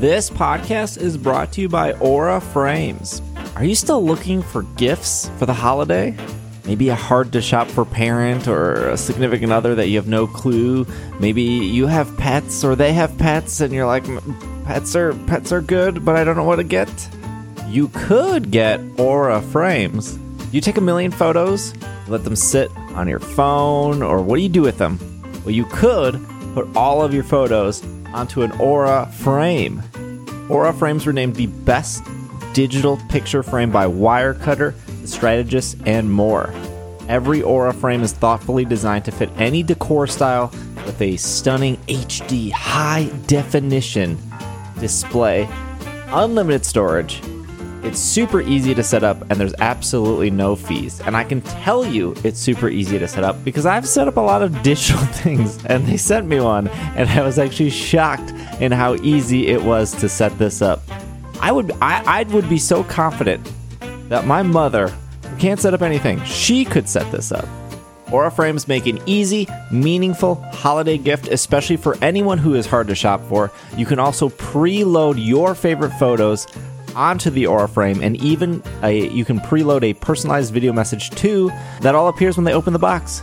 This podcast is brought to you by Aura Frames. Are you still looking for gifts for the holiday? Maybe a hard to shop for parent or a significant other that you have no clue. Maybe you have pets or they have pets and you're like pets are pets are good, but I don't know what to get. You could get Aura Frames. You take a million photos, let them sit on your phone or what do you do with them? Well, you could put all of your photos onto an Aura frame. Aura frames were named the best digital picture frame by Wirecutter, The Strategist, and more. Every Aura frame is thoughtfully designed to fit any decor style with a stunning HD high definition display, unlimited storage. It's super easy to set up, and there's absolutely no fees. And I can tell you it's super easy to set up because I've set up a lot of digital things, and they sent me one, and I was actually shocked in how easy it was to set this up. I would I, I would be so confident that my mother who can't set up anything, she could set this up. Aura frames make an easy, meaningful holiday gift, especially for anyone who is hard to shop for. You can also preload your favorite photos onto the Aura frame, and even a, you can preload a personalized video message too that all appears when they open the box.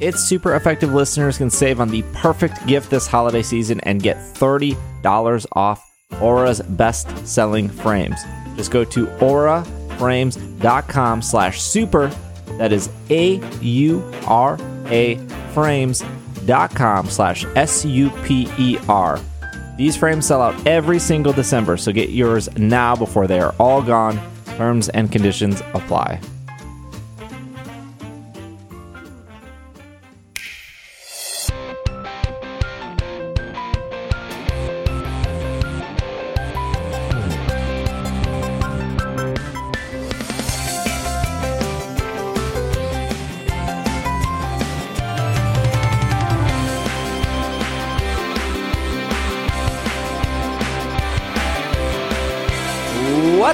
It's super effective. Listeners can save on the perfect gift this holiday season and get $30 off Aura's best-selling frames. Just go to auraframes.com slash super. That is A-U-R-A frames.com slash S-U-P-E-R. These frames sell out every single December, so get yours now before they are all gone. Terms and conditions apply.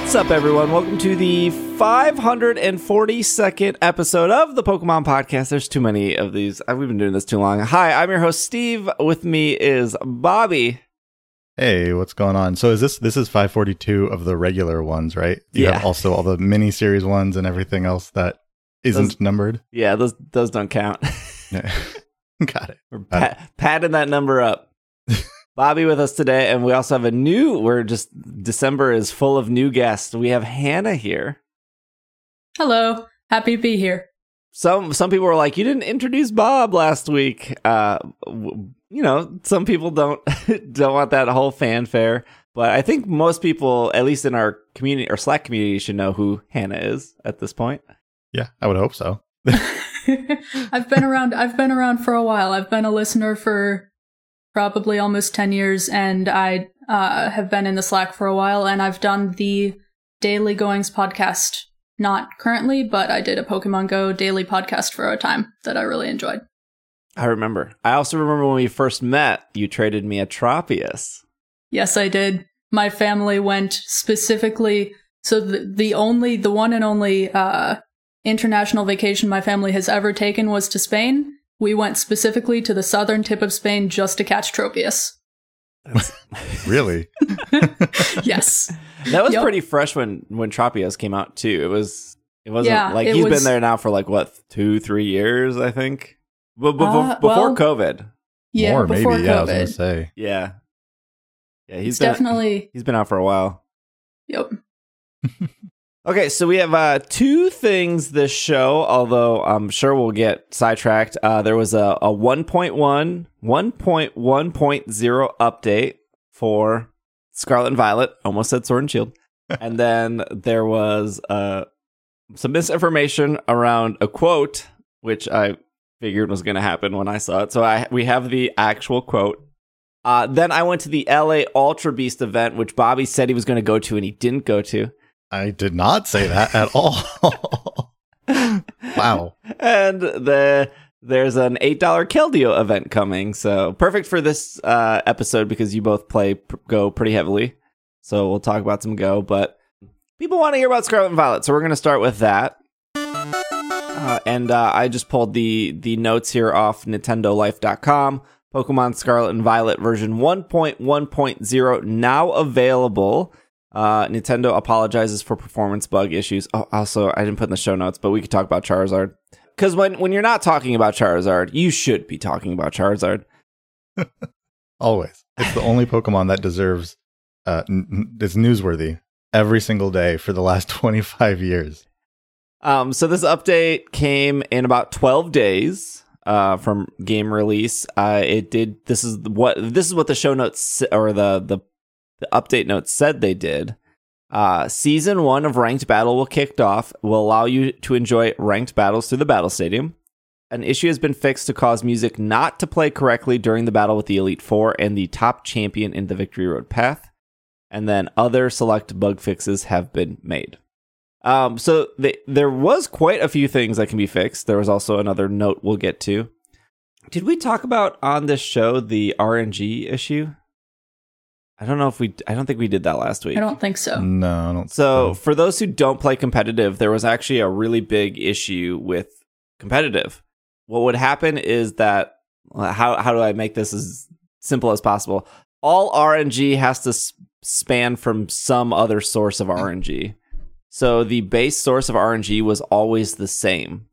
What's up, everyone? Welcome to the 542nd episode of the Pokemon Podcast. There's too many of these. Uh, We've been doing this too long. Hi, I'm your host, Steve. With me is Bobby. Hey, what's going on? So is this this is 542 of the regular ones, right? You Yeah. have also all the mini series ones and everything else that isn't Those- numbered. Yeah, those those don't count. Got it. We're pa- padding that number up. Bobby with us today, and we also have a new. We're just December is full of new guests. We have Hannah here. Hello. Happy to be here. Some some people were like, "You didn't introduce Bob last week." Uh, you know, some people don't don't want that whole fanfare, but I think most people, at least in our community or Slack community, should know who Hannah is at this point. Yeah, I would hope so. I've been around I've been around for a while. I've been a listener for probably almost 10 years and I uh, have been in the Slack for a while and I've done the Daily Goings podcast. Not currently, but I did a Pokemon Go daily podcast for a time that I really enjoyed. I remember. I also remember when we first met. You traded me a Tropius. Yes, I did. My family went specifically. So the, the only, the one and only uh, international vacation my family has ever taken was to Spain. We went specifically to the southern tip of Spain just to catch Tropius. Really? Yes. That was Yep. pretty fresh when when Tropius came out too. It was it wasn't Yeah, like it he's been there now for like what two three years I think. But before, Uh, before well- COVID, Yeah, More before maybe. Yeah, I was COVID. gonna say. yeah, yeah, he's He's been, definitely. he's been out for a while. Yep. Okay, so we have uh, two things this show, although I'm sure we'll get sidetracked. Uh, there was a, a 1.1, 1.1.0 update for Scarlet and Violet, almost said Sword and Shield. and then there was uh, some misinformation around a quote, which I figured was going to happen when I saw it. So I we have the actual quote. Uh, then I went to the LA Ultra Beast event, which Bobby said he was going to go to and he didn't go to. I did not say that at all. wow. and the there's an eight dollar Keldeo event coming, so perfect for this uh, episode because you both play p- Go pretty heavily. So we'll talk about some Go, but people want to hear about Scarlet and Violet, so we're going to start with that. Uh, and uh, I just pulled the the notes here off NintendoLife.com. Pokemon Scarlet and Violet version 1.1.0 now available. Uh, Nintendo apologizes for performance bug issues. Oh, also, I didn't put in the show notes, but we could talk about Charizard. Because when, when you're not talking about Charizard, you should be talking about Charizard. Always. It's the only Pokemon that deserves, uh, n- it's newsworthy every single day for the last 25 years. Um, so this update came in about 12 days uh, from game release. Uh, it did. This is what this is what the show notes or the the, the update notes said they did. Uh, season one of Ranked Battle will kicked off. Will allow you to enjoy ranked battles through the battle stadium. An issue has been fixed to cause music not to play correctly during the battle with the Elite Four and the top champion in the Victory Road path. And then other select bug fixes have been made. Um, so there was quite a few things that can be fixed. There was also another note we'll get to. Did we talk about on this show the RNG issue? I don't know if we. I don't think we did that last week. I don't think so. No, I don't. So for those who don't play competitive, there was actually a really big issue with competitive. What would happen is that how how do I make this as simple as possible? All RNG has to span from some other source of RNG. So the base source of RNG was always the same.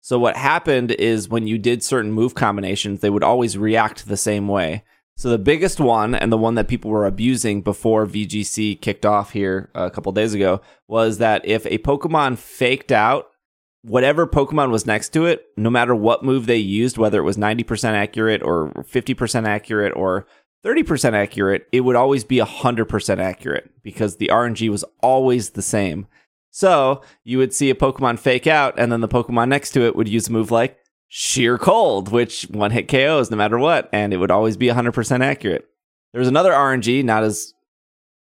So what happened is when you did certain move combinations, they would always react the same way. So the biggest one and the one that people were abusing before VGC kicked off here uh, a couple days ago was that if a Pokemon faked out whatever Pokemon was next to it, no matter what move they used, whether it was 90% accurate or 50% accurate or 30% accurate, it would always be 100% accurate because the RNG was always the same. So you would see a Pokemon fake out, and then the Pokemon next to it would use a move like Sheer Cold, which one hit KOs no matter what, and it would always be 100% accurate. There's another RNG, not as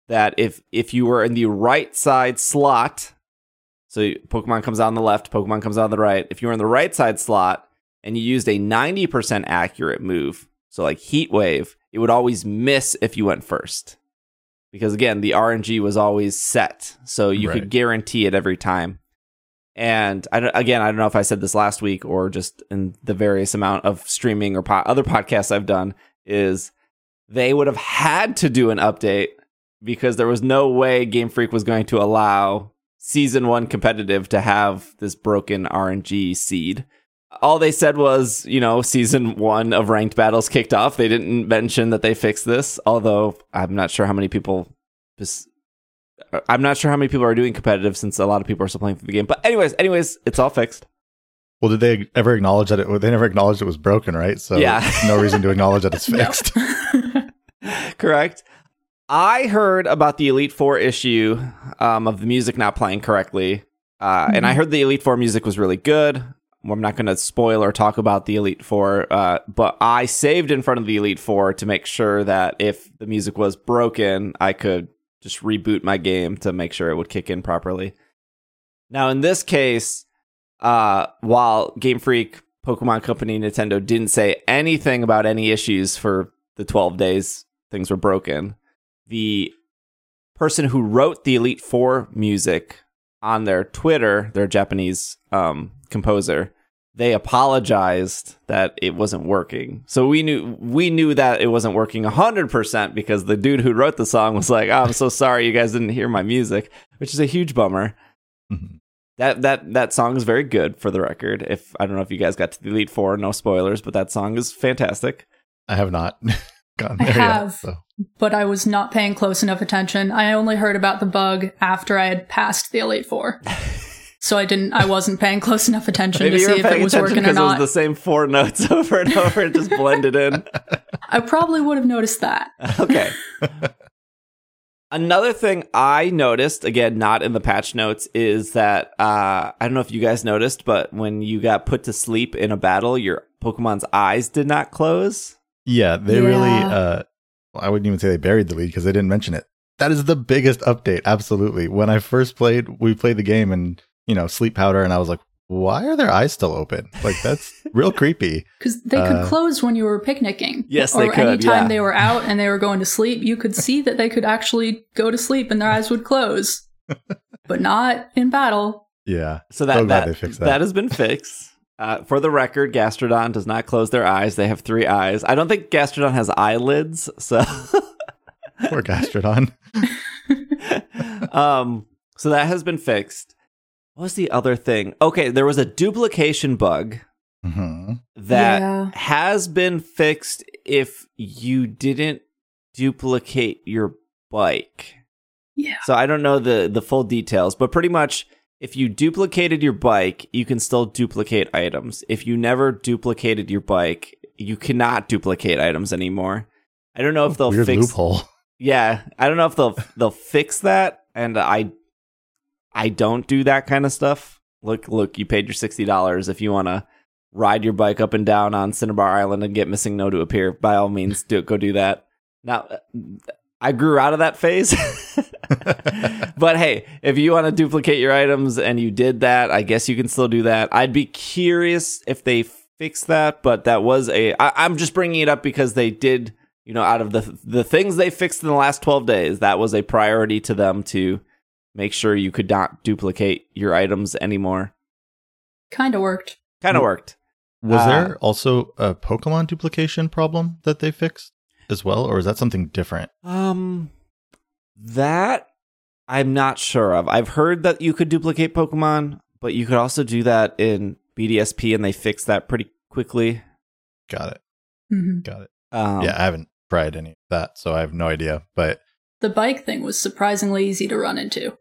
that if if you were in the right side slot, so Pokemon comes out on the left, Pokemon comes out on the right. If you were in the right side slot and you used a 90% accurate move, so like Heat Wave, it would always miss if you went first. Because again, the RNG was always set, so you Right. could guarantee it every time. And I don't, again, I don't know if I said this last week or just in the various amount of streaming or po- other podcasts I've done is they would have had to do an update because there was no way Game Freak was going to allow season one competitive to have this broken RNG seed. All they said was, you know, season one of ranked battles kicked off. They didn't mention that they fixed this, although I'm not sure how many people. Just, I'm not sure how many people are doing competitive since a lot of people are still playing through the game. But anyways, anyways, it's all fixed. Well, did they ever acknowledge that it? well, They never acknowledged it was broken, right? So Yeah. no reason to acknowledge that it's fixed. Correct. I heard about the Elite Four issue um, of the music not playing correctly, uh, and I heard the Elite Four music was really good. I'm not going to spoil or talk about the Elite Four, uh, but I saved in front of the Elite Four to make sure that if the music was broken, I could just reboot my game to make sure it would kick in properly. Now, in this case, uh, while Game Freak, Pokemon Company, Nintendo didn't say anything about any issues for the 12 days things were broken, the person who wrote the Elite Four music on their Twitter, their Japanese um, composer, they apologized that it wasn't working. So we knew we knew that it wasn't working hundred percent because the dude who wrote the song was like, "Oh, I'm so sorry, you guys didn't hear my music," which is a huge bummer. Mhm. That that that song is very good for the record. If I don't know if you guys got to the Elite Four, no spoilers, but that song is fantastic. I have not gotten I there have. yet. So. but I was not paying close enough attention. I only heard about the bug after I had passed the Elite Four. so I didn't I wasn't paying close enough attention Maybe to see if it was working or because it was not. the same four notes over and over, and just blended in. I probably would have noticed that. okay. Another thing I noticed, again, not in the patch notes, is that uh, I don't know if you guys noticed, but when you got put to sleep in a battle, your Pokemon's eyes did not close. Yeah, they really. Uh, well, I wouldn't even say they buried the lead because they didn't mention it. That is the biggest update. Absolutely. When I first played, we played the game and you know sleep powder, and I was like, why are their eyes still open? Like that's real creepy. Because they could Uh, close when you were picnicking. Yes, or they could, anytime yeah. they were out and they were going to sleep, you could see that they could actually go to sleep and their eyes would close. but not in battle. Yeah. So that So that, they fixed that. that has been fixed. Uh, for the record, Gastrodon does not close their eyes. They have three eyes. I don't think Gastrodon has eyelids, so Poor Gastrodon. um, so that has been fixed. What was the other thing? Okay, there was a duplication bug hmm that Yeah. has been fixed if you didn't duplicate your bike. Yeah. So I don't know the the full details, but pretty much if you duplicated your bike, you can still duplicate items. If you never duplicated your bike, you cannot duplicate items anymore. I don't know if they'll Weird fix loophole. Yeah, I don't know if they'll they'll fix that and I I don't do that kind of stuff. Look, look, you paid your $60 if you want to ride your bike up and down on Cinnabar Island and get MissingNo to appear. By all means, do go do that. Now I grew out of that phase. but hey, if you want to duplicate your items and you did that, I guess you can still do that. I'd be curious if they fix that, but that was a. I, I'm just bringing it up because they did, you know, out of the the things they fixed in the last 12 days, that was a priority to them to make sure you could not duplicate your items anymore. Kind of worked. Kind of worked. Was Uh, there also a Pokemon duplication problem that they fixed as well, or is that something different? Um, that I'm not sure of. I've heard that you could duplicate Pokemon, but you could also do that in BDSP, and they fixed that pretty quickly. Got it. Mm-hmm. Got it. Um, yeah, I haven't tried any of that, so I have no idea. But The bike thing was surprisingly easy to run into.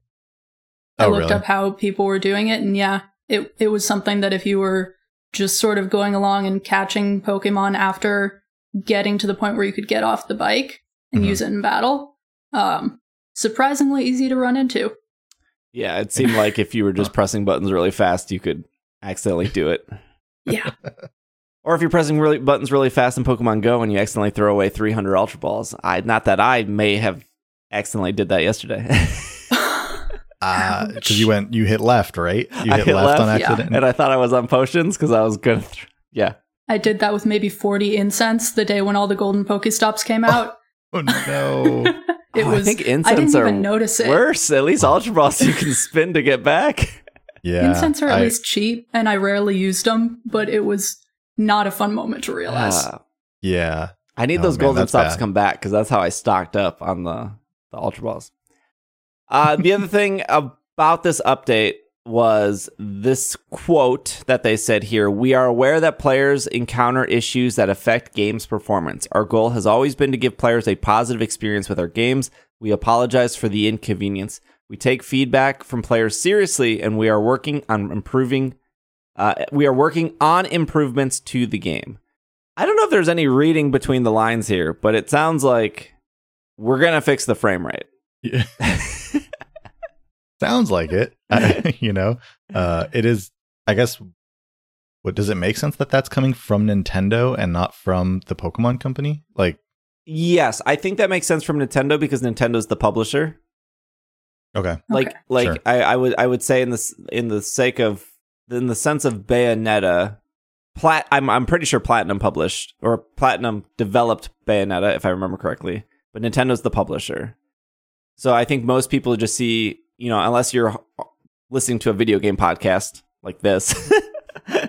I oh, looked really? up how people were doing it, and yeah, it it was something that if you were just sort of going along and catching Pokemon after getting to the point where you could get off the bike and Mhm. use it in battle, um, surprisingly easy to run into. yeah. It seemed like if you were just pressing buttons really fast, you could accidentally do it. Yeah, Or if you're pressing really buttons really fast in Pokemon Go and you accidentally throw away 300 Ultra Balls. I not that I may have accidentally did that yesterday. Ouch. because you went, you hit left, right? You I hit, hit left, on left, yeah. accident. and I thought I was on potions because I was gonna. Th- yeah. I did that with maybe forty incense the day when all the golden Pokestops came out. oh no! it Oh, was. I think incense I incense didn't are even notice it. worse. At least Ultra Balls you can spin to get back. Yeah, Incense are at I- least cheap, and I rarely used them, but it was not a fun moment to realize. Ah, yeah. I need Oh, those man, golden stops bad. to come back because that's how I stocked up on the the Ultra Balls. Uh, the other thing about this update was this quote that they said here We are aware that players encounter issues that affect games' performance. Our goal has always been to give players a positive experience with our games. We apologize for the inconvenience. We take feedback from players seriously, and we are working on improving. Uh, we are working on improvements to the game. I don't know if there's any reading between the lines here, but it sounds like we're gonna fix the frame rate. Yeah. Sounds like it. I- you know, uh, it is. I guess. What does it make sense that that's coming from Nintendo and not from the Pokemon Company? Like, Yes, I think that makes sense from Nintendo because Nintendo's the publisher. okay, Like, Okay. like Sure. I, I would, I would say in this, in the sake of, in the sense of Bayonetta, Plat, I'm, I'm pretty sure Platinum published or Platinum developed Bayonetta, if I remember correctly, but Nintendo's the publisher. So I think most people just see, you know, unless you're listening to a video game podcast like this,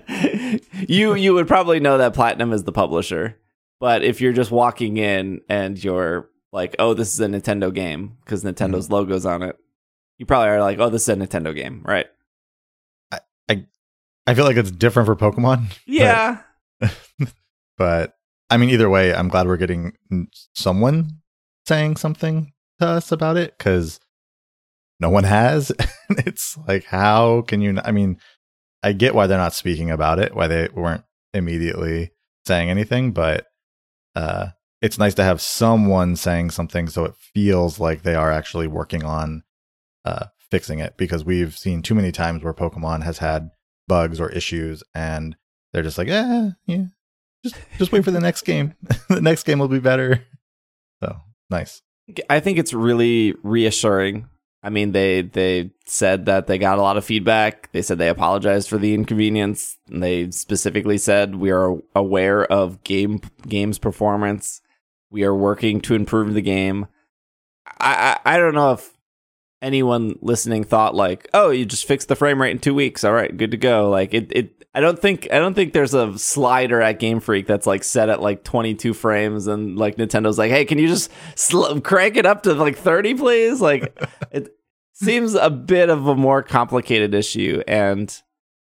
you you would probably know that Platinum is the publisher. But if you're just walking in and you're like, "Oh, this is a Nintendo game" because Nintendo's mm-hmm. logo's on it, you probably are like, "Oh, this is a Nintendo game," right? I I feel like it's different for Pokemon, Yeah, but I mean, either way, I'm glad we're getting someone saying something to us about it because no one has. it's like, how can you? I mean, I get why they're not speaking about it, why they weren't immediately saying anything, but uh, it's nice to have someone saying something so it feels like they are actually working on uh, fixing it because we've seen too many times where Pokemon has had bugs or issues and they're just like, eh, yeah, just just wait for the next game. the next game will be better. So nice. I think it's really reassuring. I mean, they they said that they got a lot of feedback. They said they apologized for the inconvenience. And they specifically said we are aware of game game's performance. We are working to improve the game. I I, I don't know if anyone listening thought like, "Oh, you just fixed the frame rate in 2 weeks. All right, good to go." Like it it I don't think I don't think there's a slider at Game Freak that's like set at like 22 frames and like Nintendo's like, "Hey, can you just sl- crank it up to like 30, please?" Like it seems a bit of a more complicated issue and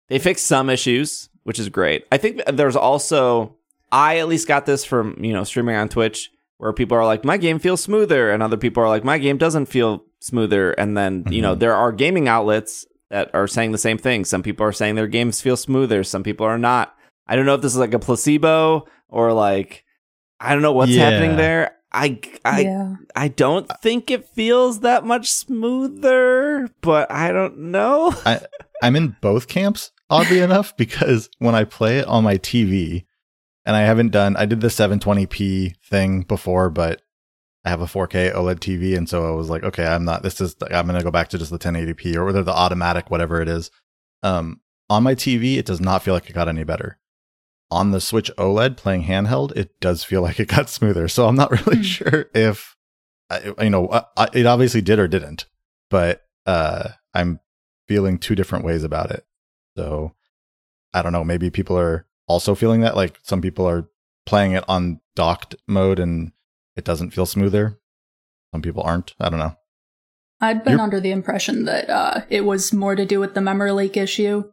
they fixed some issues, which is great. I think there's also I at least got this from, you know, streaming on Twitch where people are like, "My game feels smoother," and other people are like, "My game doesn't feel smoother." And then, you know, Mhm. there are gaming outlets that are saying the same thing. Some people are saying their games feel smoother, some people are not. I don't know if this is like a placebo or like I don't know what's Yeah. happening there. I I yeah. I don't think it feels that much smoother, but I don't know. I, I'm in both camps, oddly enough, because when I play it on my TV, and I haven't done, I did the 720p thing before, but I have a 4K OLED TV, and so I was like, okay, I'm not. This is. I'm gonna go back to just the 1080p or whether the automatic, whatever it is. Um, on my TV, it does not feel like it got any better. On the Switch OLED playing handheld, it does feel like it got smoother. So I'm not really Hmm. sure if, you know, I- it obviously did or didn't, but uh, I'm feeling two different ways about it. So I don't know. Maybe people are also feeling that. Like some people are playing it on docked mode and it doesn't feel smoother. Some people aren't. I don't know. I'd been You're- under the impression that uh, it was more to do with the memory leak issue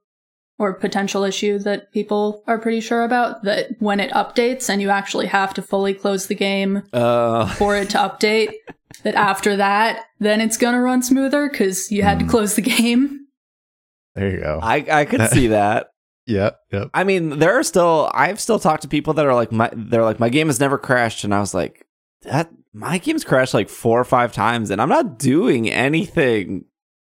or potential issue that people are pretty sure about. That when it updates and you actually have to fully close the game Uh for it to update, that after that, then it's gonna run smoother because you had to Hmm. close the game. There you go. I I could see that. Yep. Yep. I mean, there are still I've still talked to people that are like my they're like my game has never crashed and I was like that my game's crashed like 4 or 5 times and I'm not doing anything.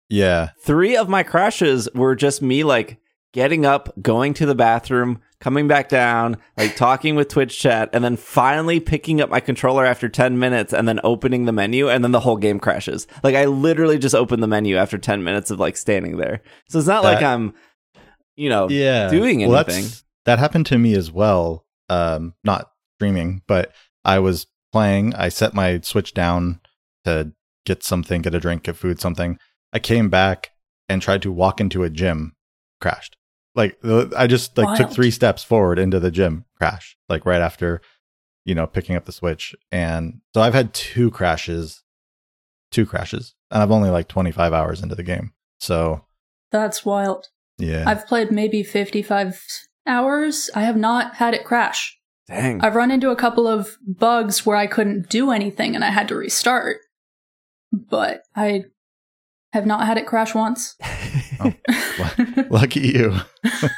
Yeah. 3 of my crashes were just me like getting up, going to the bathroom, coming back down, like talking with Twitch chat and then finally picking up my controller after 10 minutes and then opening the menu and then the whole game crashes. Like I literally just opened the menu after 10 minutes of like standing there. So it's not like I'm you know, Yeah. doing anything. that's- that happened to me as well. Um, not streaming, but I was playing. I set my Switch down to get something, get a drink, get food, something. I came back and tried to walk into a gym, crashed. Like I just like took three steps forward into the gym, crash. Like right after, you know, picking up the Switch, and so I've had two crashes, two crashes, and I've only like 25 hours into the game. So That's wild. Yeah, I've played maybe 55 hours. I have not had it crash. Dang. I've run into a couple of bugs where I couldn't do anything and I had to restart, but I have not had it crash once. lucky you.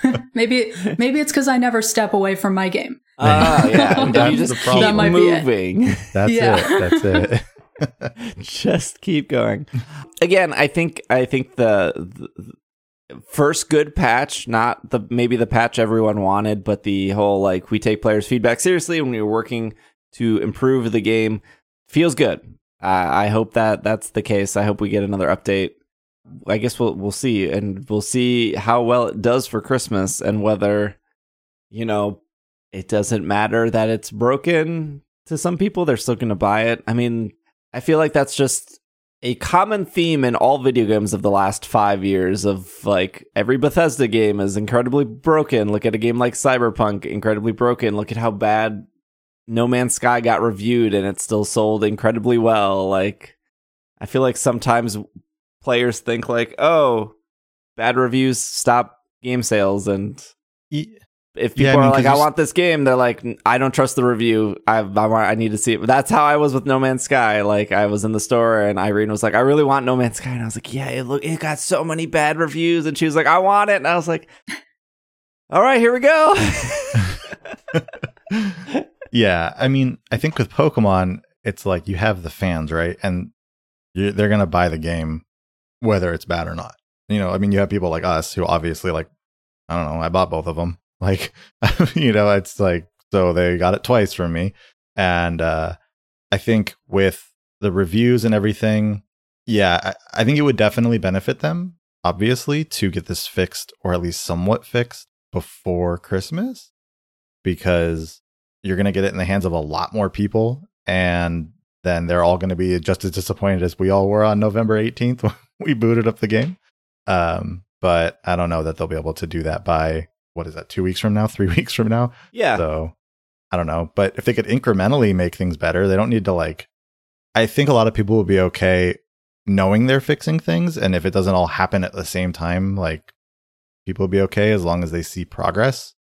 maybe maybe it's because I never step away from my game. Ah, yeah. That's you just the problem. keep That it. moving. That's Yeah. it. That's it. just keep going. Again, I think I think the, the first good patch, not the maybe the patch everyone wanted, but the whole like we take players' feedback seriously when we were working to improve the game feels good. Uh, I hope that that's the case. I hope we get another update. I guess we'll we'll see, and we'll see how well it does for Christmas, and whether you know it doesn't matter that it's broken to some people. They're still going to buy it. I mean, I feel like that's just a common theme in all video games of the last five years of like every Bethesda game is incredibly broken. Look at a game like Cyberpunk, incredibly broken. Look at how bad No Man's Sky got reviewed and it still sold incredibly well. Like, I feel like sometimes players think like, oh, bad reviews stop game sales and if people Yeah, I mean, are like, I want this game, they're like, I don't trust the review. I, I want, I need to see it. That's how I was with No Man's Sky. Like, I was in the store and Irene was like, I really want No Man's Sky, and I was like, Yeah, it look, it got so many bad reviews, and she was like, I want it, and I was like, All right, here we go. yeah, I mean, I think with Pokemon, it's like you have the fans, right? And they're gonna buy the game whether it's bad or not. You know, I mean, you have people like us who obviously like, I don't know, I bought both of them. Like, you know, it's like so they got it twice from me, and uh I think with the reviews and everything, yeah, I, I think it would definitely benefit them, obviously, to get this fixed or at least somewhat fixed before Christmas, because you're going to get it in the hands of a lot more people. And then they're all going to be just as disappointed as we all were on November 18th when we booted up the game. Um, but I don't know that they'll be able to do that by what is that, two weeks from now, three weeks from now? Yeah. So I don't know. But if they could incrementally make things better, they don't need to like. I think a lot of people will be okay knowing they're fixing things. And if it doesn't all happen at the same time, like people will be okay as long as they see progress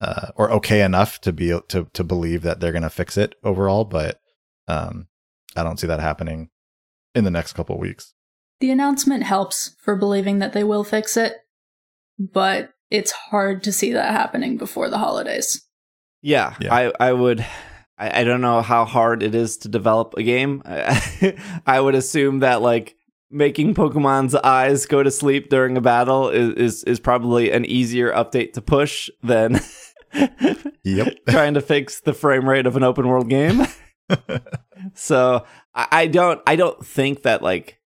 uh, or okay enough to be to to believe that they're going to fix it overall. But um, I don't see that happening in the next couple weeks. The announcement helps for believing that they will fix it, but it's hard to see that happening before the holidays. Yeah, Yeah. I I would. I, I don't know how hard it is to develop a game. I would assume that like making Pokemon's eyes go to sleep during a battle is is, is probably an easier update to push than Yep. trying to fix the frame rate of an open world game. so I, I don't I don't think that like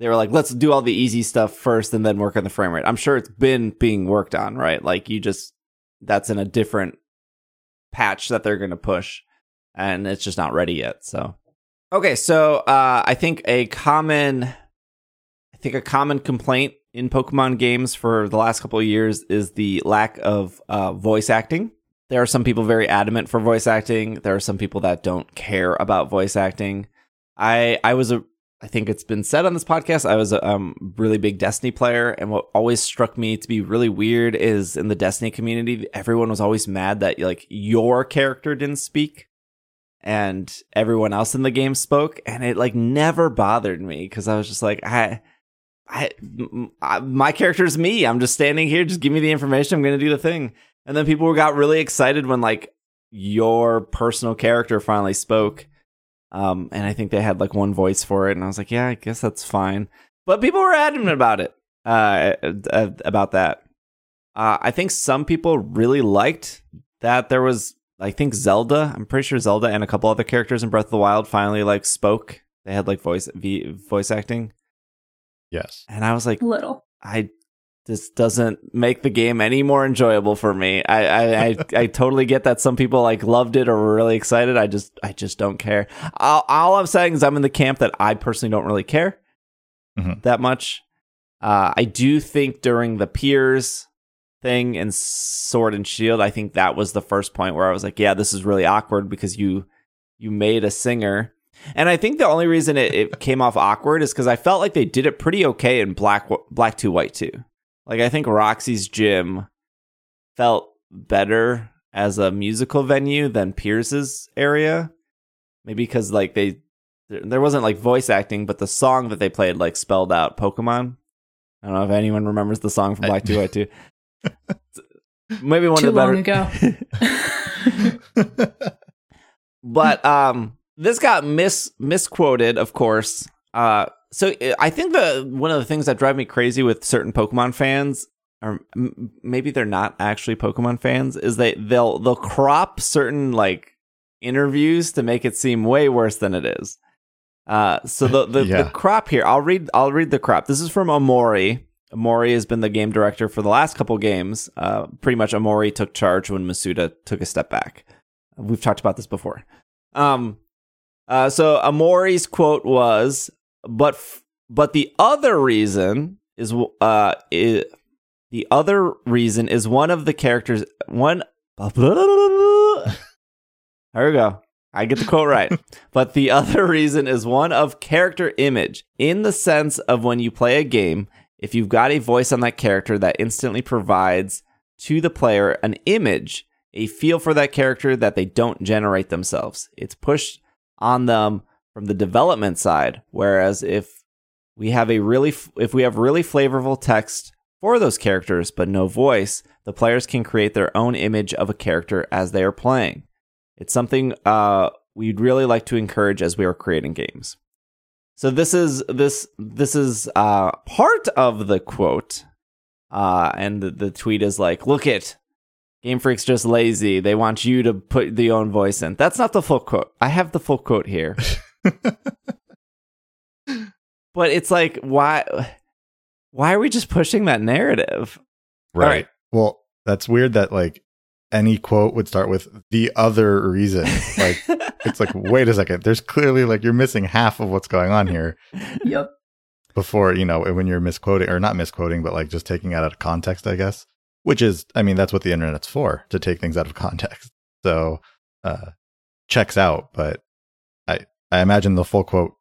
they were like let's do all the easy stuff first and then work on the frame rate. I'm sure it's been being worked on, right? Like you just that's in a different patch that they're going to push and it's just not ready yet. So okay, so uh I think a common I think a common complaint in Pokemon games for the last couple of years is the lack of uh, voice acting. There are some people very adamant for voice acting. There are some people that don't care about voice acting. I I was a I think it's been said on this podcast. I was a um, really big Destiny player, and what always struck me to be really weird is in the Destiny community, everyone was always mad that like your character didn't speak, and everyone else in the game spoke, and it like never bothered me because I was just like I. I, I, my character is me. I'm just standing here. Just give me the information. I'm going to do the thing. And then people got really excited when like your personal character finally spoke. Um, and I think they had like one voice for it, and I was like, yeah, I guess that's fine. But people were adamant about it, uh, uh, about that. Uh, I think some people really liked that there was. I think Zelda. I'm pretty sure Zelda and a couple other characters in Breath of the Wild finally like spoke. They had like voice v- voice acting, Yes. and I was like, Little. I this doesn't make the game any more enjoyable for me. I I, I, I totally get that some people like loved it or were really excited. I just I just don't care. All, all I'm saying is I'm in the camp that I personally don't really care Mhm. that much. Uh, I do think during the Piers thing and Sword and Shield, I think that was the first point where I was like, yeah, this is really awkward because you you made a singer. And I think the only reason it, it came off awkward is because I felt like they did it pretty okay in Black Black Two White Two. Like I think Roxie's gym felt better as a musical venue than Piers's area. Maybe because like they there there wasn't like voice acting, but the song that they played like spelled out Pokemon. I don't know if anyone remembers the song from Black Two White Two. Maybe one Too of the long better. ago. but um this got mis misquoted of course uh so uh, i think the one of the things that drive me crazy with certain pokemon fans or m- maybe they're not actually pokemon fans is they they'll they'll crop certain like interviews to make it seem way worse than it is uh so the the, Yeah. the crop here i'll read i'll read the crop this is from Ohmori Ohmori has been the game director for the last couple games. Uh, pretty much, Ohmori took charge when Masuda took a step back. We've talked about this before. Um, uh, so Ohmori's quote was, "But f- but the other reason is uh i the other reason is one of the characters one." There we go. I get the quote right. but the other reason is one of character image in the sense of when you play a game, if you've got a voice on that character that instantly provides to the player an image, a feel for that character that they don't generate themselves. It's pushed on them from the development side. Whereas if we have a really, if we have really flavorful text for those characters but no voice, the players can create their own image of a character as they are playing. It's something uh, we'd really like to encourage as we are creating games. So this is this this is uh, part of the quote, uh, and the, the tweet is like, "Look it, Game Freak's just lazy. They want you to put the own voice in." That's not the full quote. I have the full quote here, but it's like, why? Why are we just pushing that narrative? Right. right. Well, that's weird that like any quote would start with the other reason. Like it's like, wait a second, there's clearly like you're missing half of what's going on here Yep. before, you know, when you're misquoting or not misquoting, but like just taking it out of context, I guess. Which is I mean, that's what the internet's for, to take things out of context. So uh checks out, but I I imagine the full quote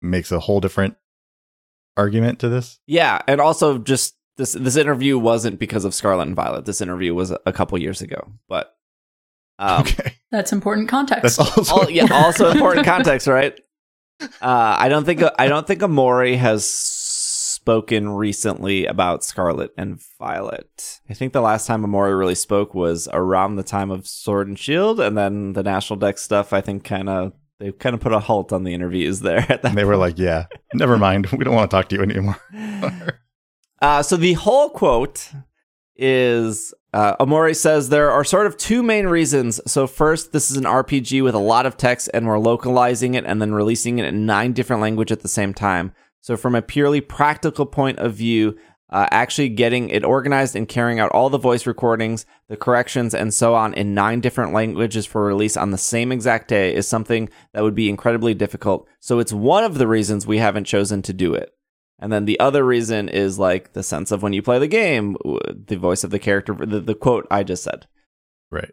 makes a whole different argument to this. Yeah, and also just this this interview wasn't because of Scarlet and Violet. This interview was a couple years ago, but um, okay. That's important context. That's also all, yeah, also important context, right? Uh, I don't think I don't think Ohmori has spoken recently about Scarlet and Violet. I think the last time Ohmori really spoke was around the time of Sword and Shield, and then the National Dex stuff. I think kind of they kind of put a halt on the interviews there. At that they were like, "Yeah, never mind. We don't want to talk to you anymore." Uh, so the whole quote is uh, Ohmori says there are sort of two main reasons. So first, this is an RPG with a lot of text, and we're localizing it and then releasing it in nine different languages at the same time. So from a purely practical point of view, uh, actually getting it organized and carrying out all the voice recordings, the corrections, and so on in nine different languages for release on the same exact day is something that would be incredibly difficult. So it's one of the reasons we haven't chosen to do it. And then the other reason is like the sense of when you play the game, the voice of the character, the, the quote I just said. right.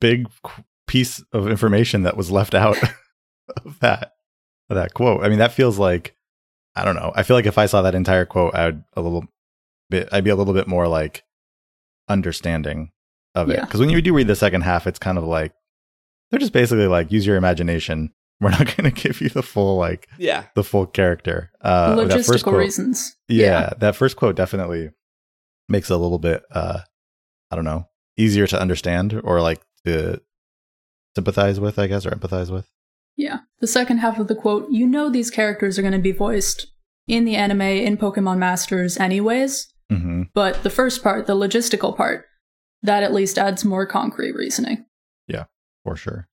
Big piece of information that was left out of that of that quote. I mean, that feels like I don't know. I feel like if I saw that entire quote, I would a little bit. I'd be a little bit more like understanding of it Yeah. because when you do read the second half, it's kind of like they're just basically like use your imagination. We're not going to give you the full like Yeah. the full character. Uh, Logistical quote- reasons. yeah, that first quote definitely makes it a little bit uh i don't know easier to understand or like to sympathize with i guess or empathize with Yeah. The second half of the quote, you know these characters are going to be voiced in the anime in Pokemon Masters anyways, hmm but the first part, the logistical part, that at least adds more concrete reasoning. Yeah, for sure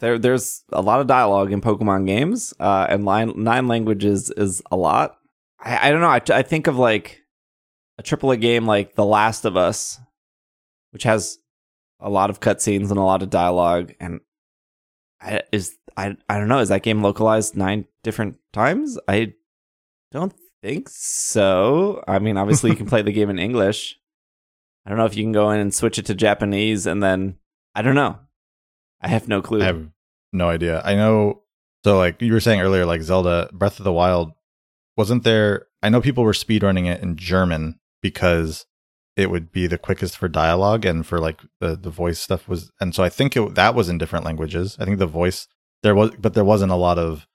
There, there's a lot of dialogue in Pokemon games, uh, and line, nine languages is a lot. I, I don't know. I, I think of like a AAA game like The Last of Us, which has a lot of cutscenes and a lot of dialogue, and I, is I I don't know. Is that game localized nine different times? I don't think so. I mean, obviously you can play the game in English. I don't know if you can go in and switch it to Japanese, and then I don't know. I have no clue. i have no idea i know so like you were saying earlier like zelda breath of the wild wasn't there i know people were speedrunning it in german because it would be the quickest for dialogue and for like the, the voice stuff was and so i think it, that was in different languages i think the voice there was but there wasn't a lot of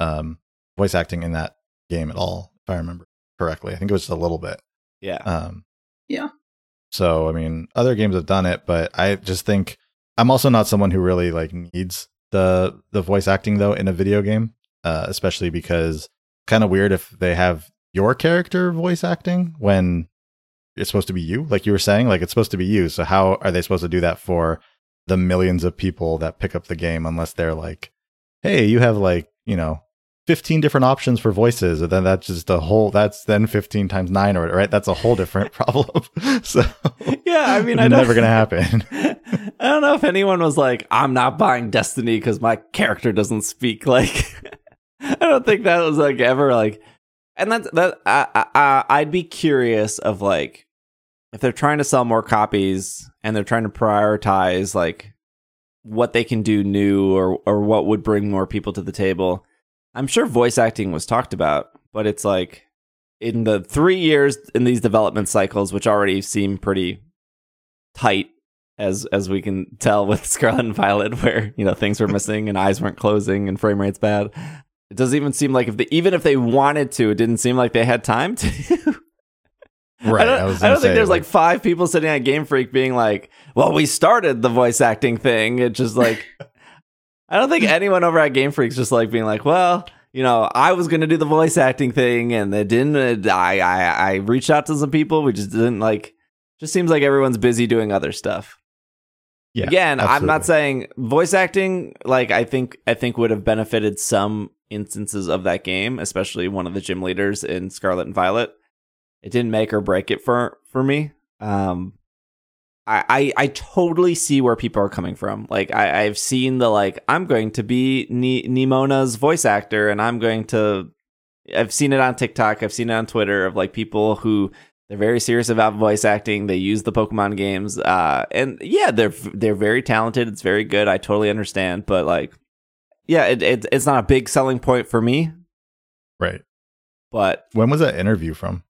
um voice acting in that game at all if i remember correctly i think it was just a little bit yeah. um Yeah. so i mean other games have done it but i just think i'm also not someone who really like needs the the voice acting though in a video game uh especially because kind of weird if they have your character voice acting when it's supposed to be you like you were saying like it's supposed to be you so how are they supposed to do that for the millions of people that pick up the game unless they're like hey you have like you know 15 different options for voices and then that's just a whole that's then 15 times 9 or right that's a whole different problem so Yeah, I mean, I never gonna happen I don't know if anyone was like, "I'm not buying Destiny because my character doesn't speak." Like, I don't think that was like ever like, and that's that. I, I- I'd be curious of like if they're trying to sell more copies and they're trying to prioritize like what they can do new or or what would bring more people to the table. I'm sure voice acting was talked about, but it's like in the three years in these development cycles, which already seem pretty tight as as we can tell with Scarlet and Violet, where you know things were missing and eyes weren't closing and frame rate's bad. It doesn't even seem like if they even if they wanted to, it didn't seem like they had time to. right I don't, was I don't think say, there's like five people sitting at Game Freak being like, "Well, we started the voice acting thing." It just like, I don't think anyone over at Game Freak's just like being like, "Well, you know, I was gonna do the voice acting thing, and it didn't. I I I reached out to some people. We just didn't like. Just seems like everyone's busy doing other stuff." yeah, Again, I'm not saying voice acting. Like I think I think would have benefited some instances of that game, especially one of the gym leaders in Scarlet and Violet. It didn't make or break it for for me. Um, I, I, I totally see where people are coming from. Like I, I've seen the like I'm going to be Ni- Nemona's voice actor, and I'm going to. I've seen it on TikTok. I've seen it on Twitter of like people who they're very serious about voice acting. They use the Pokemon games, uh, and yeah, they're they're very talented. It's very good. I totally understand, but like, yeah, it, it it's not a big selling point for me. Right. But When was that interview from?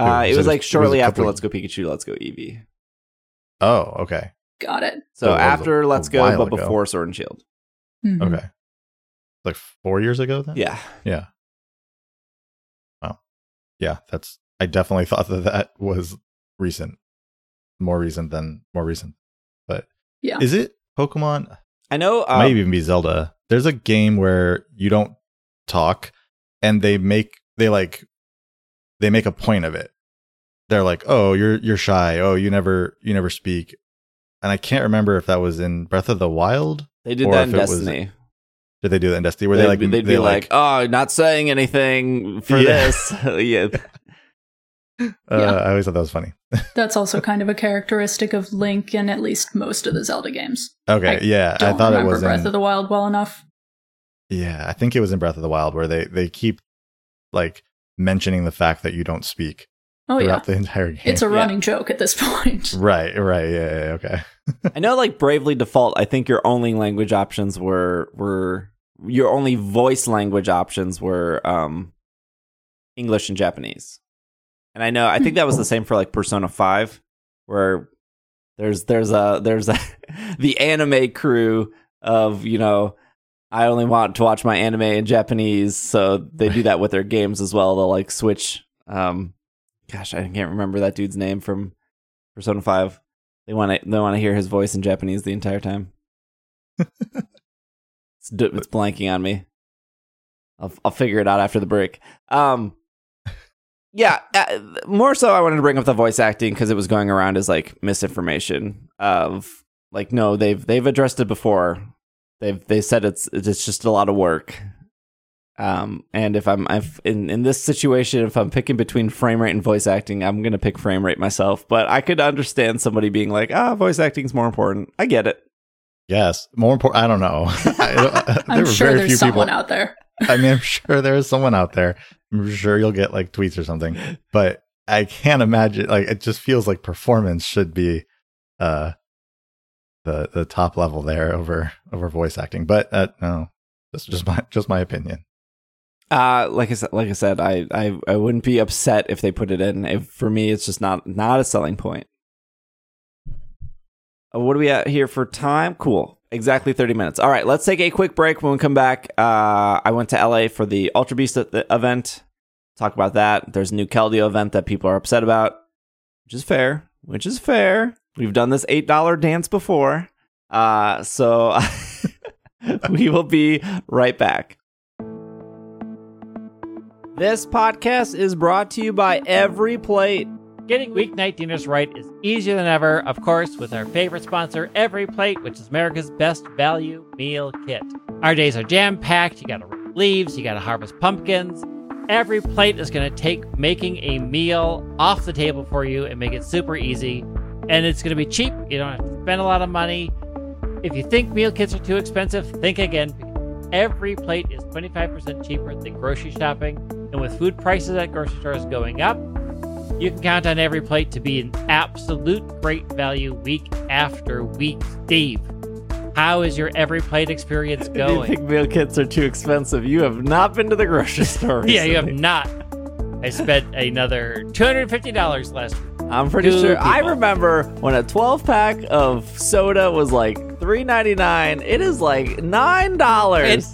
uh, Was it it was a- like a shortly after Let's Go Pikachu, Let's Go Eevee. Oh, okay. Got it. So So after a- Let's a Go, but ago. before Sword and Shield. Mhm. Okay. Like four years ago then? Yeah. Yeah. Wow. Yeah, that's I definitely thought that that was recent. More recent than more recent. But Yeah. is it Pokemon? I know. It Um, might even be Zelda. There's a game where you don't talk and they make they like they make a point of it. They're like, "Oh, you're you're shy. Oh, you never you never speak." And I can't remember if that was in Breath of the Wild. they did or that if in it was- Destiny. Did they do that in Destiny? Where they'd, they like they'd they be like, "Oh, not saying anything for Yeah. this." yeah. uh, Yeah. I always thought that was funny. That's also kind of a characteristic of Link in at least most of the Zelda games. Okay, I yeah, I Don't thought it remember was Breath in, of the Wild well enough. Yeah, I think it was in Breath of the Wild where they they keep like mentioning the fact that you don't speak Oh yeah, the entire game. it's a Yeah. running joke at this point. right, right, yeah, yeah, yeah, okay. I know, like Bravely Default. I think your only language options were were your only voice language options were um English and Japanese. And I know I think that was the same for like Persona Five, where there's there's a there's a the anime crew of you know I only want to watch my anime in Japanese, so they do that with their games as well. They'll like switch. Um, gosh, I can't remember that dude's name from Persona Five. They want to they want to hear his voice in Japanese the entire time. it's, d- it's blanking on me. I'll I'll figure it out after the break. Um, yeah, uh, more so, I wanted to bring up the voice acting because it was going around as like misinformation of like no, they've they've addressed it before. They've they said it's it's just a lot of work. Um, and if I'm if in in this situation, if I'm picking between frame rate and voice acting, I'm gonna pick frame rate myself. But I could understand somebody being like, ah, voice acting is more important. I get it. Yes, more important. I don't know. I don't, I'm were sure very there's few someone people. out there. I mean, I'm sure there is someone out there. I'm sure you'll get like tweets or something, but I can't imagine. Like, it just feels like performance should be uh the the top level there over over voice acting. But uh, no, that's just my just my opinion. Uh, like I said, like I said, I, I, I wouldn't be upset if they put it in. If, for me, it's just not not a selling point. Uh, what are we at here for time? Cool, exactly thirty minutes. All right, let's take a quick break. When we come back, uh, I went to LA for the Ultra Beast e- event. Talk about that. There's a new Keldeo event that people are upset about, which is fair. Which is fair. We've done this eight dollar dance before, uh, so we will be right back. This podcast is brought to you by Every Plate. Getting weeknight dinners right is easier than ever, of course, with our favorite sponsor, Every Plate, which is America's best value meal kit. Our days are jam packed. You gotta rip leaves, you gotta harvest pumpkins. Every Plate is gonna take making a meal off the table for you and make it super easy. And it's gonna be cheap. You don't have to spend a lot of money. If you think meal kits are too expensive, think again. Every plate is 25% cheaper than grocery shopping. And with food prices at grocery stores going up, you can count on every plate to be an absolute great value week after week. Steve, how is your every plate experience going? you think meal kits are too expensive, you have not been to the grocery store. yeah, you have not. I spent another $250 last week. I'm pretty Two sure. I remember when a 12 pack of soda was like $3.99. It is like nine dollars.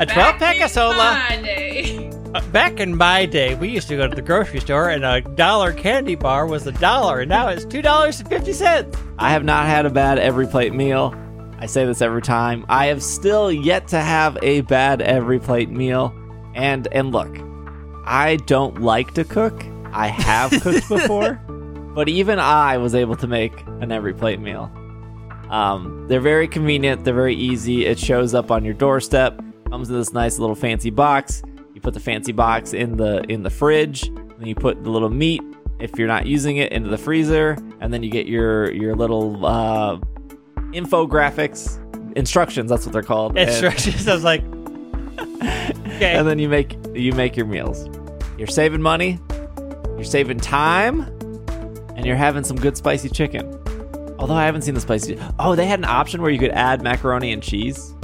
A 12 pack of soda. Monday. Uh, Back in my day, we used to go to the grocery store and a dollar candy bar was a dollar, and now it's $2.50. I have not had a bad every plate meal. I say this every time. I have still yet to have a bad every plate meal. And and look, I don't like to cook. I have cooked before, but even I was able to make an every plate meal. Um, they're very convenient. They're very easy. It shows up on your doorstep. Comes in this nice little fancy box. You put the fancy box in the in the fridge. Then you put the little meat if you're not using it into the freezer, and then you get your your little uh, infographics instructions. That's what they're called. Instructions. I was like, okay. and then you make you make your meals. You're saving money, you're saving time, and you're having some good spicy chicken. Although I haven't seen the spicy. Oh, they had an option where you could add macaroni and cheese.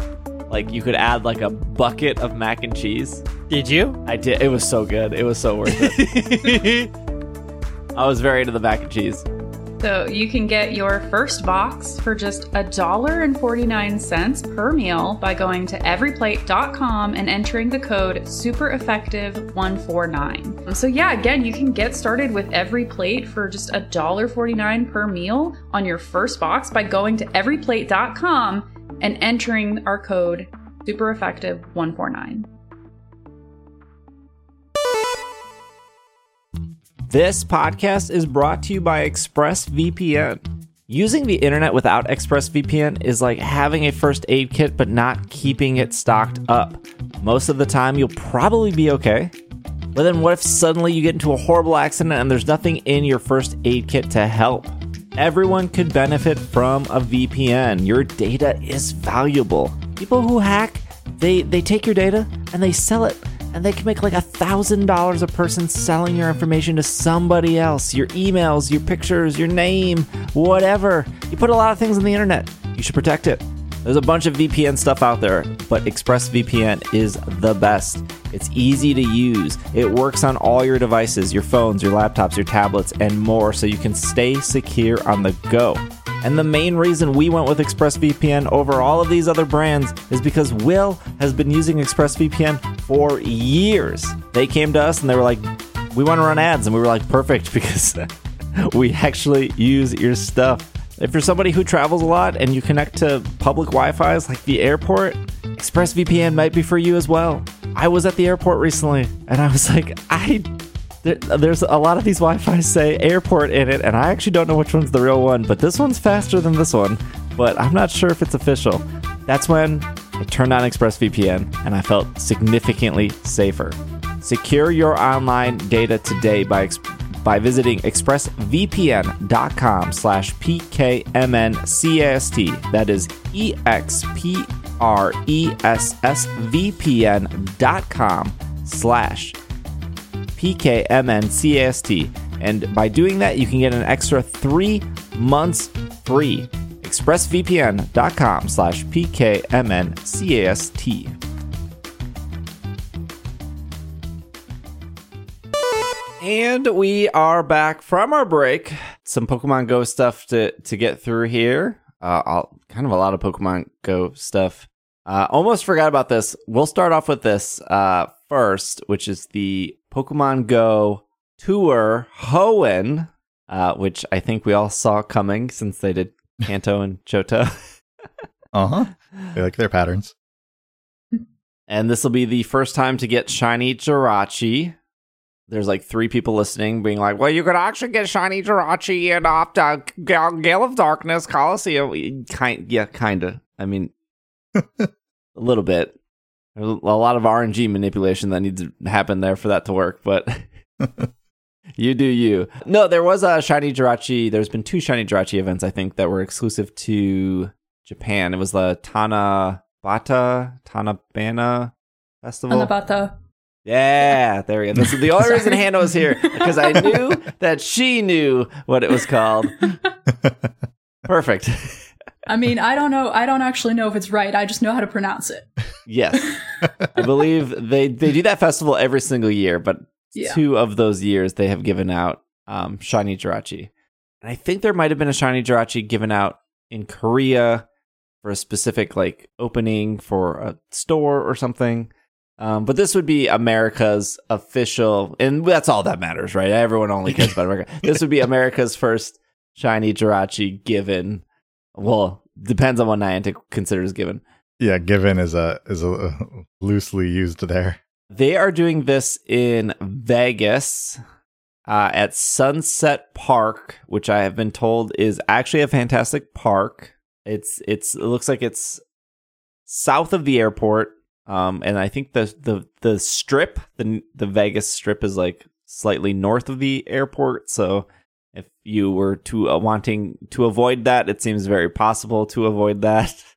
Like you could add like a bucket of mac and cheese. Did you? I did. It was so good. It was so worth it. I was very into the mac and cheese. So you can get your first box for just $1.49 per meal by going to everyplate.com and entering the code supereffective149. So yeah, again, you can get started with every plate for just $1.49 per meal on your first box by going to everyplate.com and entering our code super effective 149. This podcast is brought to you by ExpressVPN. Using the internet without ExpressVPN is like having a first aid kit but not keeping it stocked up. Most of the time, you'll probably be okay. But then, what if suddenly you get into a horrible accident and there's nothing in your first aid kit to help? Everyone could benefit from a VPN. Your data is valuable. People who hack, they, they take your data and they sell it and they can make like a thousand dollars a person selling your information to somebody else. Your emails your pictures your name whatever. You put a lot of things on the internet. You should protect it. There's a bunch of vpn stuff out there but expressvpn is the best it's easy to use it works on all your devices your phones your laptops your tablets and more so you can stay secure on the go and the main reason we went with ExpressVPN over all of these other brands is because Will has been using ExpressVPN for years. They came to us and they were like, we want to run ads. And we were like, perfect, because we actually use your stuff. If you're somebody who travels a lot and you connect to public Wi Fi's like the airport, ExpressVPN might be for you as well. I was at the airport recently and I was like, I there, there's a lot of these Wi-Fi say airport in it, and I actually don't know which one's the real one, but this one's faster than this one. But I'm not sure if it's official. That's when I turned on ExpressVPN, and I felt significantly safer. Secure your online data today by by visiting expressvpn.com slash pkmncast. That is E E-X-P-R-E-S-S-V-P-N dot com slash PKMNCAST. And by doing that, you can get an extra three months free. ExpressVPN.com slash PKMNCAST. And we are back from our break. Some Pokemon Go stuff to, to get through here. Uh, I'll, kind of a lot of Pokemon Go stuff. Uh, almost forgot about this. We'll start off with this uh, first, which is the Pokemon Go Tour Hoenn, uh, which I think we all saw coming since they did Kanto and Johto. Uh huh. They like their patterns. And this will be the first time to get Shiny Jirachi. There's like three people listening being like, well, you could actually get Shiny Jirachi in Opta Gale of Darkness Colosseum. Kind, yeah, kind of. I mean, a little bit. There's a lot of RNG manipulation that needs to happen there for that to work, but you do you. No, there was a Shiny Jirachi. There's been two Shiny Jirachi events, I think, that were exclusive to Japan. It was the Tanabata, Tanabana Festival. Anabata. Yeah, there we go. This is the only reason Hannah was here because I knew that she knew what it was called. Perfect. I mean, I don't know. I don't actually know if it's right. I just know how to pronounce it. Yes, I believe they they do that festival every single year, but Yeah. two of those years they have given out um, shiny Jirachi, and I think there might have been a shiny Jirachi given out in Korea for a specific like opening for a store or something. Um, but this would be America's official, and that's all that matters, right? Everyone only cares about America. This would be America's first shiny Jirachi given. Well, depends on what Niantic considers given. Yeah, given is a is a loosely used there. They are doing this in Vegas uh, at Sunset Park, which I have been told is actually a fantastic park. It's it's it looks like it's south of the airport, um, and I think the the the strip the the Vegas strip is like slightly north of the airport. So if you were to uh, wanting to avoid that, it seems very possible to avoid that.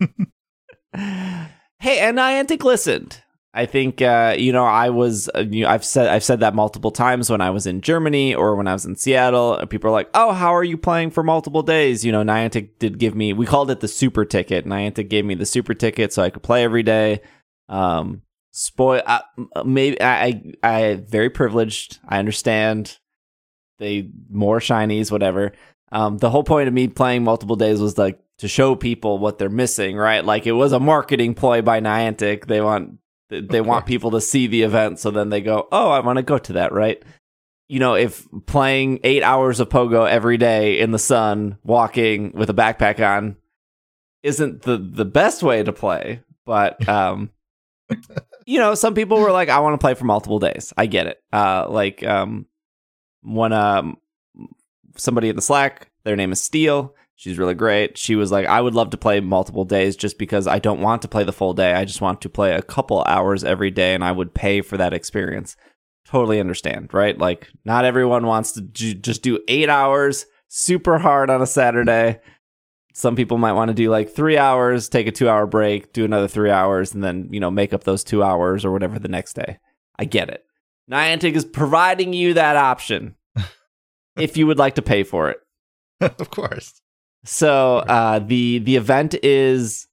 hey, and Niantic listened. I think uh, you know I was uh, you know, I've said I've said that multiple times when I was in Germany or when I was in Seattle. And people are like, "Oh, how are you playing for multiple days?" You know, Niantic did give me we called it the super ticket. Niantic gave me the super ticket so I could play every day. Um, spoil uh, maybe I, I I very privileged. I understand they more shinies whatever. Um, the whole point of me playing multiple days was like to show people what they're missing, right? Like it was a marketing ploy by Niantic. They want they want people to see the event, so then they go, "Oh, I want to go to that." Right? You know, if playing eight hours of Pogo every day in the sun, walking with a backpack on, isn't the the best way to play, but um, you know, some people were like, "I want to play for multiple days." I get it. Uh, like um, one um, somebody in the Slack, their name is Steel. She's really great. She was like, I would love to play multiple days just because I don't want to play the full day. I just want to play a couple hours every day and I would pay for that experience. Totally understand, right? Like, not everyone wants to ju- just do eight hours super hard on a Saturday. Some people might want to do like three hours, take a two hour break, do another three hours, and then, you know, make up those two hours or whatever the next day. I get it. Niantic is providing you that option if you would like to pay for it. of course. So uh, the the event is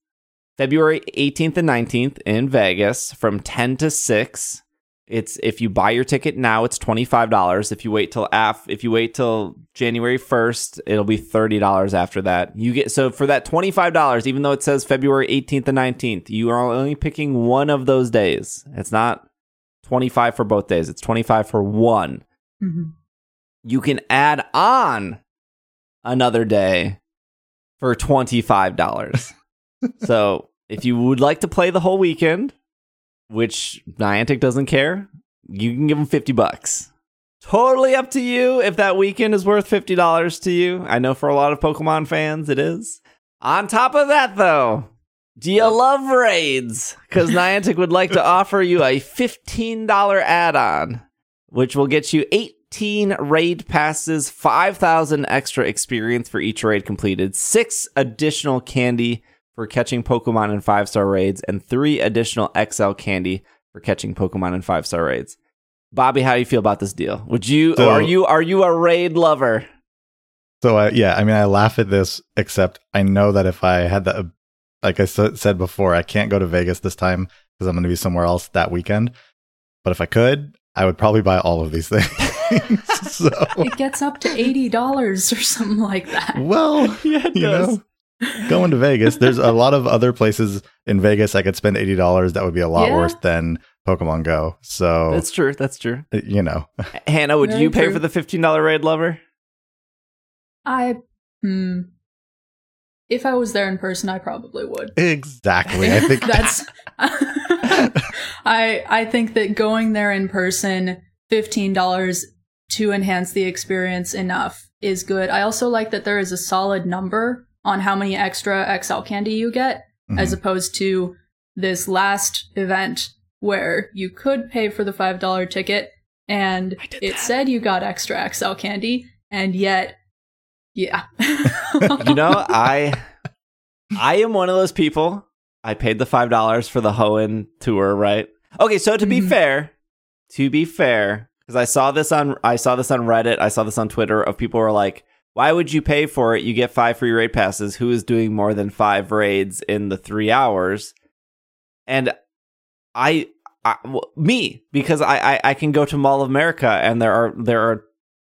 February 18th and 19th in Vegas from 10 to 6. It's if you buy your ticket now, it's twenty five dollars. If you wait till af, if you wait till January first, it'll be thirty dollars after that. You get so for that twenty five dollars, even though it says February eighteenth and nineteenth, you are only picking one of those days. It's not twenty five for both days. It's twenty five for one. Mhm. You can add on another day for $25. so if you would like to play the whole weekend, which Niantic doesn't care, you can give them 50 bucks. Totally up to you if that weekend is worth $50 to you. I know for a lot of Pokemon fans it is. On top of that, though, do you love raids? Because Niantic would like to offer you a $15 add on, which will get you 18 raid passes, 5,000 extra experience for each raid completed, six additional candy for catching Pokemon in five star raids, and three additional XL candy for catching Pokemon in five star raids. Bobby, how do you feel about this deal? Would you So- are you are you a raid lover? So I, yeah, I mean, I laugh at this, except I know that if I had the, like I said before, I can't go to Vegas this time because I'm going to be somewhere else that weekend. But if I could, I would probably buy all of these things. so, It gets up to eighty dollars or something like that. well, Yeah, it you know, going to Vegas, there's a lot of other places in Vegas I could spend eighty dollars that would be a lot Yeah. worse than Pokemon Go. So That's true. That's true. you know, Hannah, would Very you pay true. for the fifteen dollar raid lover? I hmm. If I was there in person, I probably would. exactly. I think That's I I think that going there in person, fifteen dollars to enhance the experience enough is good. I also like that there is a solid number on how many extra XL candy you get, as Mhm. opposed to this last event where you could pay for the five dollar ticket and it that. said you got extra XL candy, and yet yeah. you know, I I am one of those people. I paid the five dollars for the Hoenn tour, right? Okay, so to be Mhm. fair, to be fair, because I saw this on I saw this on Reddit, I saw this on Twitter of people were like, why would you pay for it? You get five free raid passes. Who is doing more than five raids in the three hours? And I, I well, me because I, I I can go to Mall of America and there are there are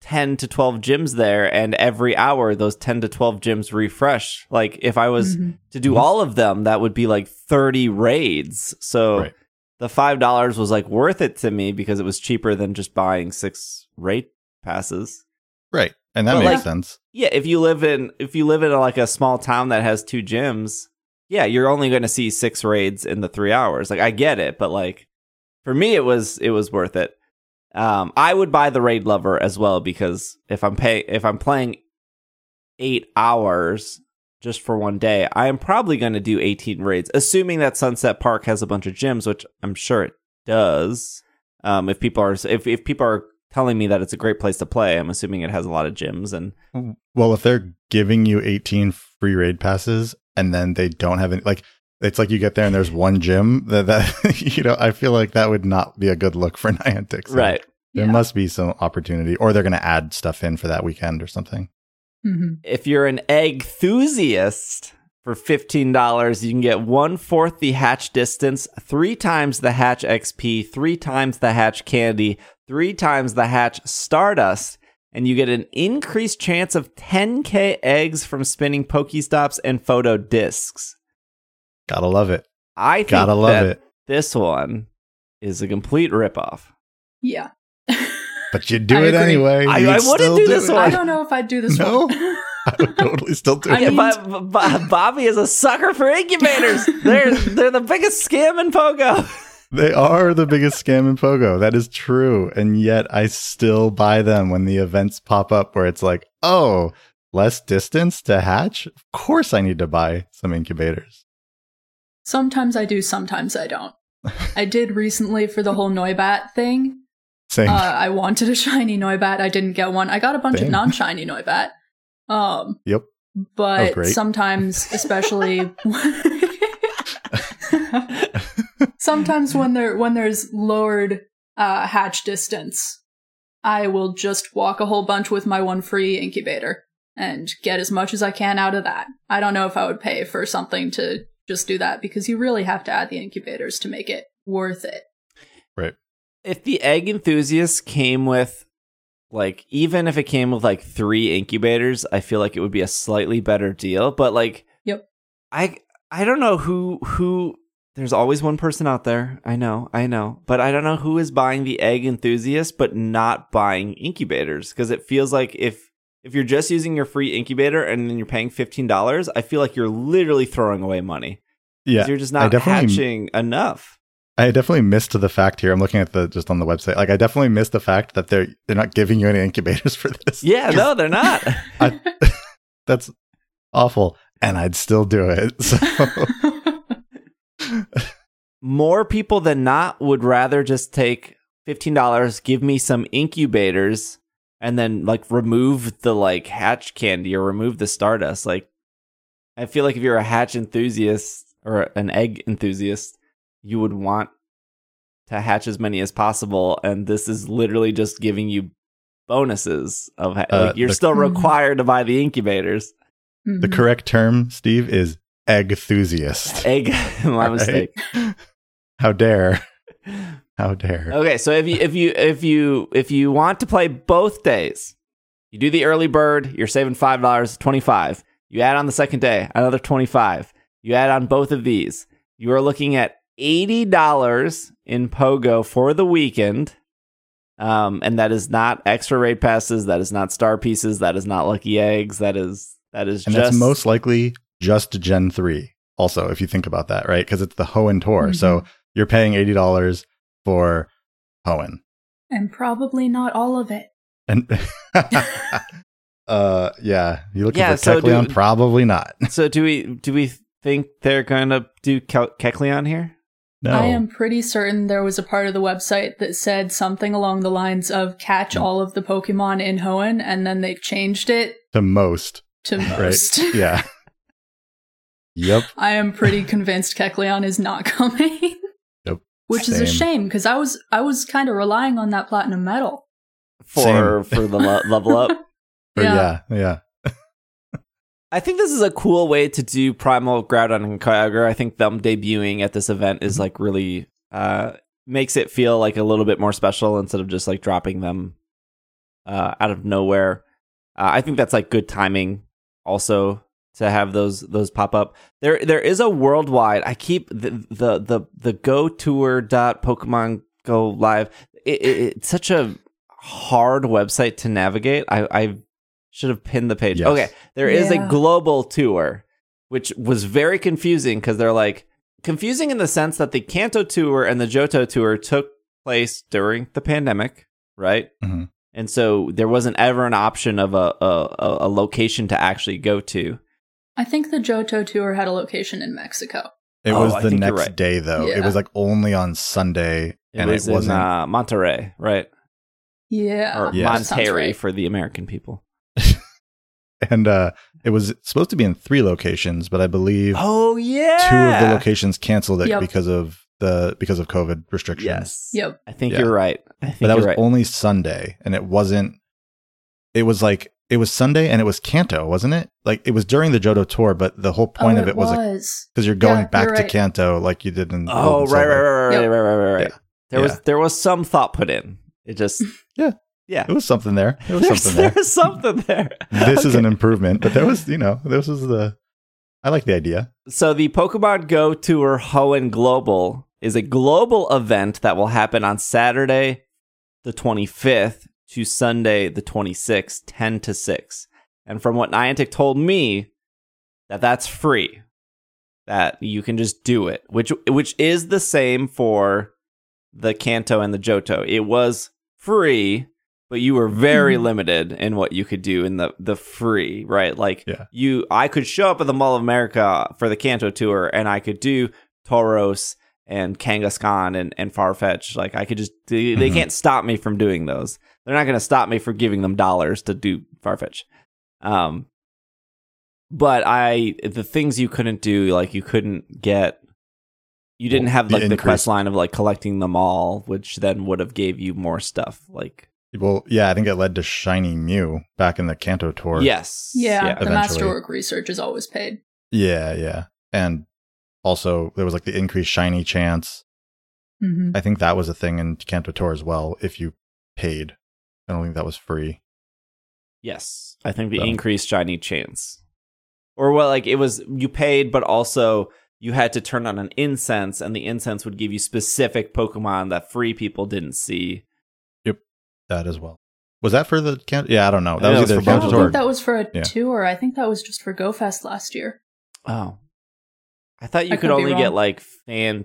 10 to 12 gyms there and every hour those 10 to 12 gyms refresh like if i was Mhm. to do all of them that would be like 30 raids so Right. The five dollars was like worth it to me because it was cheaper than just buying six raid passes. Right, and that But, makes like- sense. yeah if you live in if you live in like a small town that has two gyms yeah you're only going to see six raids in the three hours. Like i get it but like for me it was it was worth it. Um i would buy the raid lover as well because if i'm pay if i'm playing eight hours just for one day i am probably going to do 18 raids assuming that sunset park has a bunch of gyms which i'm sure it does um if people are if, if people are telling me that it's a great place to play. I'm assuming it has a lot of gyms and Well, if they're giving you 18 free raid passes and then they don't have any, like, it's like you get there and there's one gym that, that you know, I feel like that would not be a good look for Niantic. So right. There Yeah. must be some opportunity, or they're going to add stuff in for that weekend or something. Mhm. If you're an egg enthusiast, for $15, you can get one fourth the hatch distance, three times the hatch XP, three times the hatch candy, three times the hatch stardust, and you get an increased chance of 10k eggs from spinning Pokestops and photo discs. Gotta love it. I think Gotta love that it. this one is a complete ripoff. Yeah. But you do I it agree. anyway. I- You'd I wouldn't still do this it. one. I don't know if I'd do this No? one. I would totally still do I it. Mean- but, but Bobby is a sucker for incubators. they're they're the biggest scam in Pogo. They are the biggest scam in Pogo. That is true. And yet I still buy them when the events pop up where it's like, oh, less distance to hatch? Of course I need to buy some incubators. Sometimes I do, sometimes I don't. I did recently for the whole Noibat thing. Same. Uh, I wanted a shiny Noibat. I didn't get one. I got a bunch Same. of non-shiny Noibat. Um, yep. but sometimes, especially sometimes when there when there's lowered uh, hatch distance, I will just walk a whole bunch with my one free incubator and get as much as I can out of that. I don't know if I would pay for something to just do that because you really have to add the incubators to make it worth it. If the egg enthusiast came with like even if it came with like 3 incubators, I feel like it would be a slightly better deal, but like Yep. I I don't know who who there's always one person out there. I know, I know. But I don't know who is buying the egg enthusiast but not buying incubators because it feels like if if you're just using your free incubator and then you're paying $15, I feel like you're literally throwing away money. Yeah. You're just not definitely- hatching enough. I definitely missed the fact here. I'm looking at the just on the website. Like I definitely missed the fact that they're they're not giving you any incubators for this. Yeah, no, they're not. I, that's awful. And I'd still do it. So more people than not would rather just take $15 give me some incubators and then like remove the like hatch candy or remove the stardust like i feel like if you're a hatch enthusiast or an egg enthusiast you would want to hatch as many as possible and this is literally just giving you bonuses of ha- Uh, like you're the- still Mhm. required to buy the incubators the Mhm. correct term, Steve, is egg enthusiast. egg my Right? mistake How dare. How dare. Okay, so if you if you if you if you want to play both days, you do the early bird, you're saving five dollars, twenty five. You add on the second day, another twenty five. You add on both of these, you are looking at eighty dollars in Pogo for the weekend. Um, and that is not extra raid passes, that is not star pieces, that is not lucky eggs, that is that is And just that's most likely just Gen 3. Also, if you think about that, right? Because it's the Hoenn Tour. So you're paying $80 for Hoenn. and probably not all of it. And uh yeah, you looking Yeah, for so do- Probably not. so do we do we think they're gonna do Ke- Kecleon here? No. I am pretty certain there was a part of the website that said something along the lines of catch Hmm. all of the Pokemon in Hoenn, and then they've changed it to most, to right? most. yeah. Yep. I am pretty convinced Kecleon is not coming. Yep. Which is a shame because I was I was kind of relying on that platinum medal. For Same. for the le- level up. Or Yeah. yeah, yeah. I think this is a cool way to do Primal Groudon and Kyogre. I think them debuting at this event is like really uh makes it feel like a little bit more special instead of just like dropping them uh out of nowhere. Uh, I think that's like good timing also to have those those pop up. There there is a worldwide. I keep the the the, the go tour dot Pokemon Go live. It, it, it's such a hard website to navigate. I I should have pinned the page. Yes. Okay, there is a global tour, which was very confusing because they're like confusing in the sense that the Kanto tour and the Johto tour took place during the pandemic, right? Mhm. And so there wasn't ever an option of a, a a- a location to actually go to. I think the Johto tour had a location in Mexico. It Oh, was the next right. day though. It was like only on Sunday It and was it wasn't in uh, Monterrey, right? Yeah. or Yeah. that sounds Monterrey right. for the American people. And uh, it was supposed to be in three locations, but I believe Oh yeah, two of the locations canceled it Yep. because of the because of COVID restrictions. Yes. Yep. I think Yeah. you're right. I think but that you're was right. only Sunday, and it wasn't. It was like it was Sunday, and it was Kanto, wasn't it? Like it was during the Johto tour, but the whole point oh, of it was was. because you're going Yeah, back you're to right. Kanto like you did in. oh right, right, right, right, Yep. right, right, right, right. Yeah. There was there was some thought put in. It just Yeah. Yeah. It was something there. It was There's, something there. there's something there. This is an improvement, but there was, you know, this was the. I like the idea. So the Pokemon Go Tour Hoenn Global is a global event that will happen on Saturday, the 25th to Sunday, the 26th, 10 to 6. And from what Niantic told me, that that's free. That you can just do it, which which is the same for the Kanto and the Johto. It was free, but you were very Mhm. limited in what you could do in the the free, right? Like Yeah. you I could show up at the Mall of America for the Kanto tour and I could do Tauros and Kangaskhan and, and Farfetch. Like I could just they, they Mhm. can't stop me from doing those. They're not gonna stop me from giving them dollars to do Farfetch. Um but I the things you couldn't do, like you couldn't get you didn't have like the increase- quest line of like collecting them all, which then would have gave you more stuff. Like Well, yeah, I think it led to Shiny Mew back in the Kanto tour. yes, Yeah, the eventually. masterwork research is always paid. Yeah, yeah. And also, there was like the increased Shiny chance. hmm I think that was a thing in Kanto tour as well, if you paid. I don't think that was free. Yes, I think the So- increased shiny chance, or well, like it was you paid, but also you had to turn on an incense, and the incense would give you specific Pokemon that free people didn't see. That as well. Was that for the Kanto? Yeah, I don't know. That know was either was the for I don't tour. think that was for a Yeah. tour. I think that was just for GoFest last year. Oh, I thought you I could could be only get like fan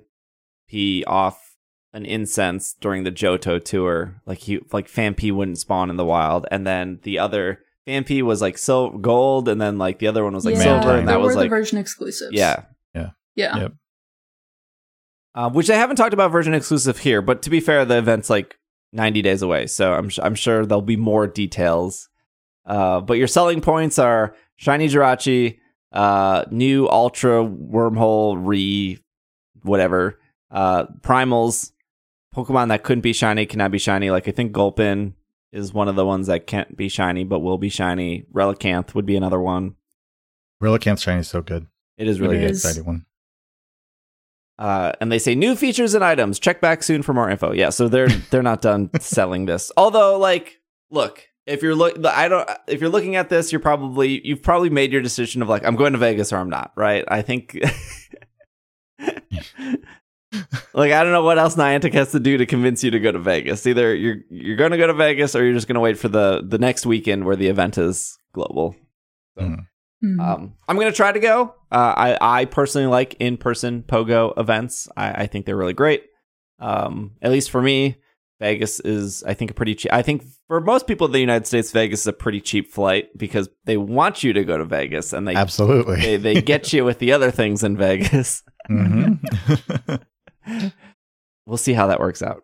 P off an incense during the Johto tour. Like he like Phanpy wouldn't spawn in the wild, and then the other Phanpy was like so gold, and then like the other one was like yeah, silver, and there that was were like the version exclusives. yeah. yeah. Yep. uh, which I haven't talked about version exclusive here. But to be fair, the event's like 90 days away, so I'm I'm sure there'll be more details. Uh, but your selling points are shiny Jirachi, uh, new Ultra Wormhole Re, whatever, uh, Primals, Pokemon that couldn't be shiny cannot be shiny. Like I think Gulpin is one of the ones that can't be shiny but will be shiny. Relicanth would be another one. Relicanth Shiny is so good. It is really It good. is. exciting one. Uh, and they say new features and items. Check back soon for more info. Yeah, so they're they're not done selling this. Although, like, look, if you're look, I don't. If you're looking at this, you're probably you've probably made your decision of like, I'm going to Vegas or I'm not. Right? I think. like I don't know what else Niantic has to do to convince you to go to Vegas. Either you're you're going to go to Vegas or you're just going to wait for the the next weekend where the event is global. Mhm. Mhm. Um, I'm gonna try to go. Uh, I I personally like in person pogo events. I, I think they're really great. Um, at least for me, Vegas is I think a pretty cheap. I think for most people in the United States, Vegas is a pretty cheap flight because they want you to go to Vegas and they Absolutely. they, they get you with the other things in Vegas. hmm We'll see how that works out.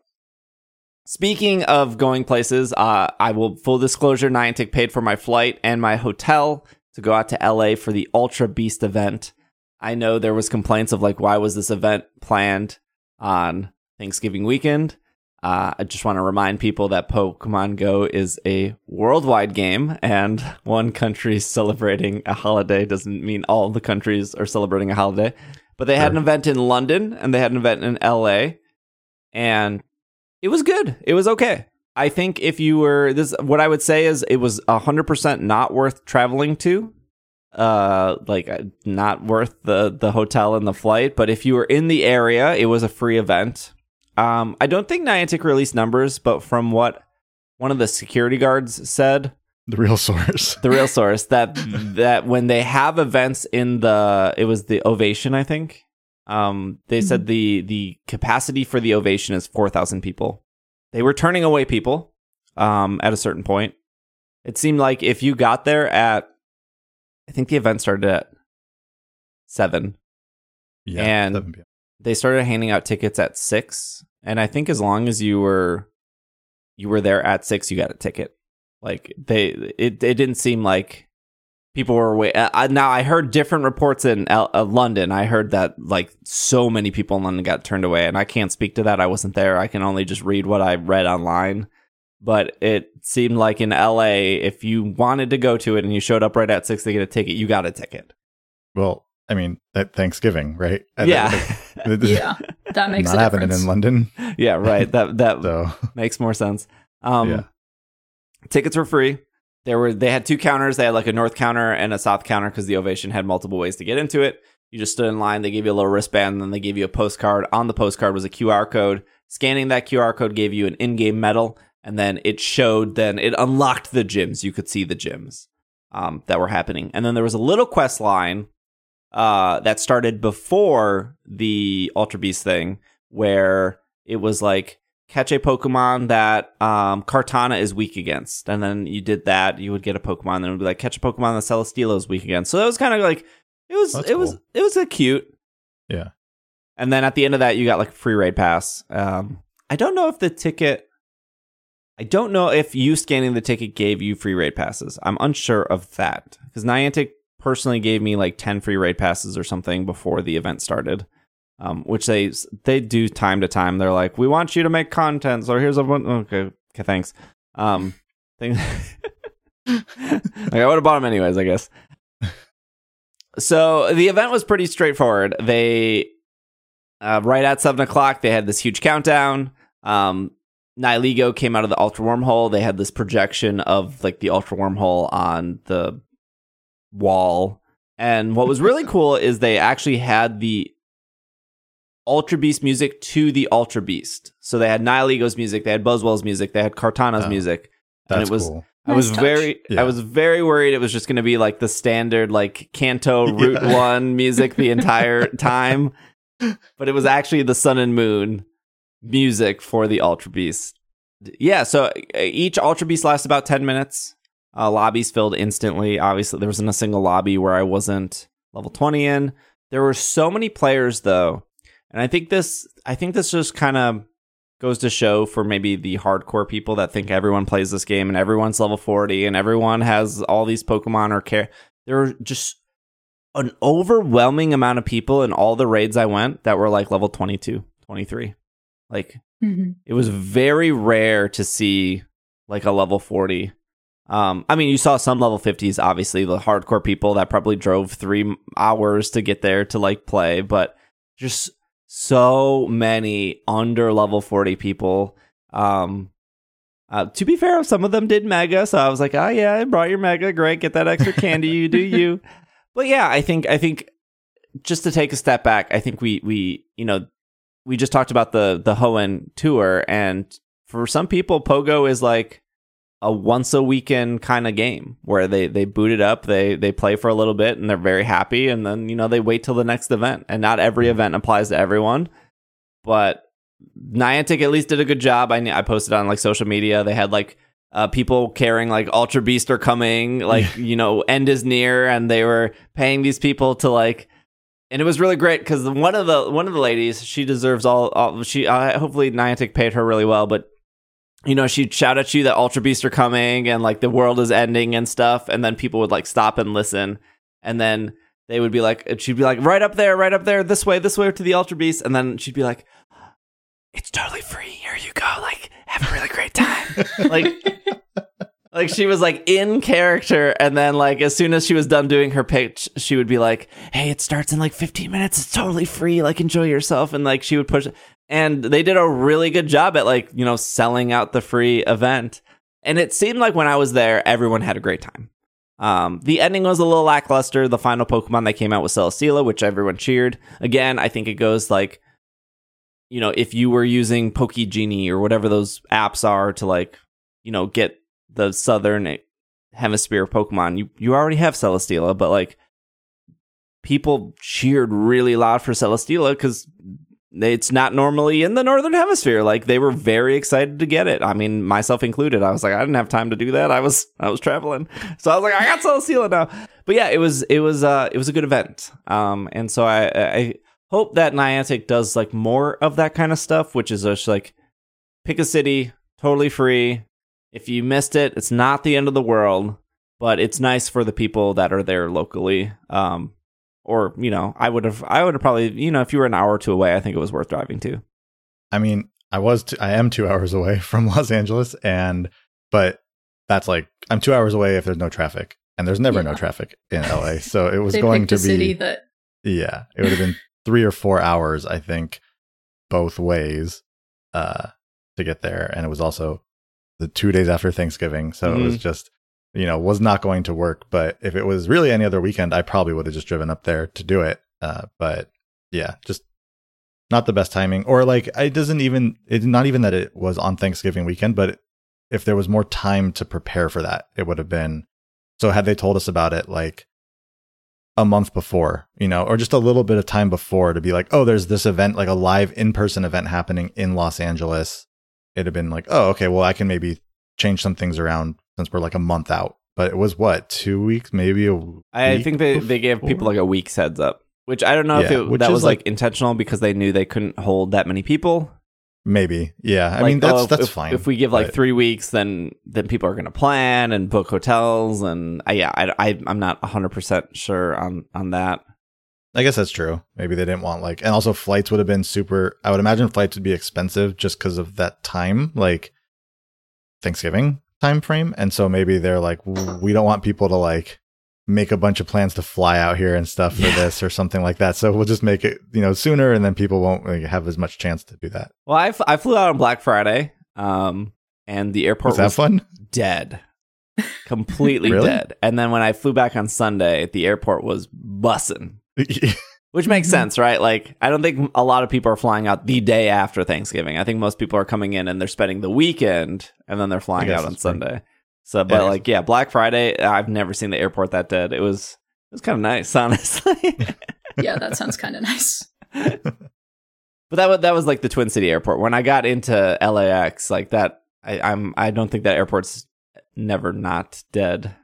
Speaking of going places, uh, I will full disclosure: Niantic paid for my flight and my hotel to go out to LA for the Ultra Beast event. I know there was complaints of like, why was this event planned on Thanksgiving weekend? Uh, I just want to remind people that Pokemon Go is a worldwide game, and one country celebrating a holiday doesn't mean all the countries are celebrating a holiday. But they had an event in London and they had an event in LA, and it was good. It was okay. I think if you were this, what I would say is it was hundred percent not worth traveling to, uh, like uh, not worth the the hotel and the flight. But if you were in the area, it was a free event. Um, I don't think Niantic released numbers, but from what one of the security guards said, the real source. the real source that that when they have events in the it was the ovation i think um they said the the capacity for the ovation is 4000 people they were turning away people um at a certain point it seemed like if you got there at i think the event started at 7 Yeah. And- 7 p.m. they started handing out tickets at 6 and i think as long as you were you were there at six, you got a ticket. Like they, it it didn't seem like people were wait. Uh, now I heard different reports in L- uh, London. I heard that like so many people in London got turned away, and I can't speak to that. I wasn't there. I can only just read what I read online. But it seemed like in LA, if you wanted to go to it and you showed up right at six to get a ticket, you got a ticket. Well, I mean, at Thanksgiving, right? At- Yeah. like, Yeah, that makes not a happening in London. yeah, right. That that So makes more sense. Um, Yeah. Tickets were free. There were they had two counters. They had like a north counter and a south counter because the ovation had multiple ways to get into it. You just stood in line. They gave you a little wristband, and then they gave you a postcard. On the postcard was a QR code. Scanning that QR code gave you an in-game medal, and then it showed. Then it unlocked the gyms. You could see the gyms um, that were happening, and then there was a little quest line uh, that started before the Ultra Beast thing, where it was like catch a Pokemon that um, Kartana is weak against, and then you did that, you would get a Pokemon. Then it would be like catch a Pokemon that Celesteela is weak against. So that was kind of like it was That's it was it was a cute. Yeah. And then at the end of that, you got like a free raid pass. Um, I don't know if the ticket. I don't know if you scanning the ticket gave you free raid passes. I'm unsure of that because Niantic personally gave me like 10 free raid passes or something before the event started. Um, which they they do time to time. They're like, we want you to make content, so here's a one. Okay, okay, thanks. Um, thing. like I would have bought them anyways, I guess. So the event was pretty straightforward. They uh, right at seven o'clock, they had this huge countdown. Um, Nihilego came out of the ultra wormhole. They had this projection of like the ultra wormhole on the wall. And what was really cool is they actually had the Ultra Beast music to the Ultra Beast. So they had Nihilego's music, they had Buzzwole's music, they had Kartana's Oh, music. And it was cool. I was touch. very Yeah. I was very worried it was just going to be like the standard like Kanto Route Yeah. 1 music the entire time. But it was actually the Sun and Moon music for the Ultra Beast. Yeah, so uh, each Ultra Beast lasts about 10 minutes. Uh, lobbies filled instantly. Obviously, there wasn't a single lobby where I wasn't level 20 in. There were so many players though. And I think this I think this just kind of goes to show for maybe the hardcore people that think everyone plays this game and everyone's level 40 and everyone has all these Pokemon or care. There were just an overwhelming amount of people in all the raids I went that were like level 22, 23. Like Mhm. it was very rare to see like a level 40. Um, I mean, you saw some level 50s, obviously, the hardcore people that probably drove three hours to get there to like play, but just so many under level 40 people. Um, uh, to be fair, some of them did mega, so I was like, oh yeah, I brought your mega, great, get that extra candy, you do you. But yeah, I think I think just to take a step back, I think we we you know we just talked about the the Hoenn tour, and for some people, Pogo is like a once a weekend kind of game where they they boot it up, they they play for a little bit, and they're very happy, and then you know they wait till the next event. And not every event applies to everyone, but Niantic at least did a good job. I I posted on like social media. They had like uh, people carrying like Ultra Beast are coming, like you know, end is near, and they were paying these people to like and it was really great because one of the one of the ladies she deserves all, all she uh, hopefully Niantic paid her really well but you know she'd shout at you that ultra beasts are coming and like the world is ending and stuff and then people would like stop and listen and then they would be like she'd be like right up there right up there this way this way to the ultra beast and then she'd be like it's totally free here you go like have a really great time. Like like she was like in character and then like as soon as she was done doing her pitch she would be like hey it starts in like 15 minutes it's totally free like enjoy yourself and like she would push and they did a really good job at like you know selling out the free event. And it seemed like when i was there everyone had a great time. Um, the ending was a little lackluster. The final pokemon that came out was celesteela which everyone cheered. Again i think it goes like you know if you were using pokegenie or whatever those apps are to like you know get the southern hemisphere Pokemon, you you already have Celesteela, but like people cheered really loud for Celesteela because it's not normally in the northern hemisphere. Like they were very excited to get it. I mean, myself included. I was like, I didn't have time to do that. I was I was traveling, so I was like, I got Celesteela now. But yeah, it was it was uh it was a good event. Um, and so I I hope that Niantic does like more of that kind of stuff, which is just like pick a city, totally free. If you missed it, it's not the end of the world, but it's nice for the people that are there locally. Um, or you know, I would have, I would have probably, you know, if you were an hour or two away, I think it was worth driving to. I mean, I was, t- I am two hours away from Los Angeles, and but that's like I'm two hours away if there's no traffic, and there's never no traffic in LA, so it was going to a city be that yeah, it would have been three or four hours, I think, both ways, uh, to get there, and it was also the two days after Thanksgiving, so it was just you know was not going to work. But if it was really any other weekend, I probably would have just driven up there to do it. Uh, but yeah, just not the best timing, or like it doesn't even it's not even that it was on Thanksgiving weekend, but if there was more time to prepare for that, it would have been. So had they told us about it like a month before, you know, or just a little bit of time before to be like, oh, there's this event, like a live in person event happening in Los Angeles. It'd have been like, oh, okay, well, I can maybe change some things around since we're like a month out. But it was what, two weeks, maybe a I think they, they gave people like a week's heads up, which I don't know if Yeah, it, which that was like, like- intentional because they knew they couldn't hold that many people. maybe. Yeah. I mean, that's, oh, that's if, fine. If we give like but- three weeks, then then people are going to plan and book hotels, and uh, yeah, I, I I'm not 100 percent sure on on that. I guess that's true. Maybe they didn't want like, and also flights would have been super. I would imagine flights would be expensive just because of that time, like Thanksgiving time frame. And so maybe they're like, we don't want people to like make a bunch of plans to fly out here and stuff for Yeah. this or something like that. So we'll just make it, you know, sooner, and then people won't like, have as much chance to do that. Well, I, f- I flew out on Black Friday, um, and the airport Was that was fun? dead, completely Really? dead. And then when I flew back on Sunday, the airport was bussing. Which makes Mhm. sense, right? Like, I don't think a lot of people are flying out the day after Thanksgiving. I think most people are coming in and they're spending the weekend and then they're flying out on that's. Sunday. So, but I guess like, yeah, Black Friday, I've never seen the airport that dead. It was, it was kind of nice, honestly. yeah, that sounds kind of nice. but that was that was like the Twin City Airport. When I got into LAX, like that, I, I'm I don't think that airport's never not dead.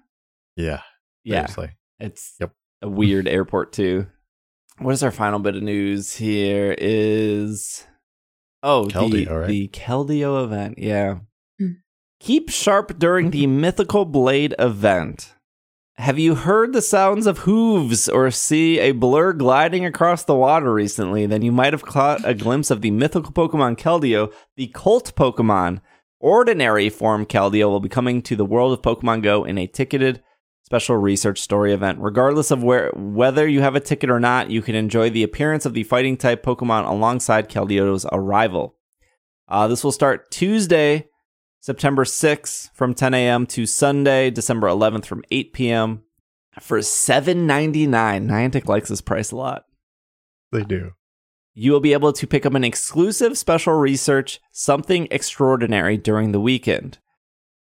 yeah. Yeah, Seriously. it's Yep. a weird airport too. What is our final bit of news here? Is oh the Keldeo, right? the Keldeo event? Yeah. Hmm. Keep sharp during the mythical blade event. Have you heard the sounds of hooves or see a blur gliding across the water recently? Then you might have caught a glimpse of the mythical Pokemon Keldeo, the Colt Pokemon. Ordinary form Keldeo will be coming to the world of Pokemon Go in a ticketed special research story event. Regardless of where whether you have a ticket or not, you can enjoy the appearance of the fighting type Pokemon alongside Keldeo's arrival. Uh, this will start Tuesday, September 6th from 10 a.m. to Sunday, December 11th from 8 p.m. for $7.99. Niantic likes this price a lot. They do. You will be able to pick up an exclusive special research, something extraordinary during the weekend.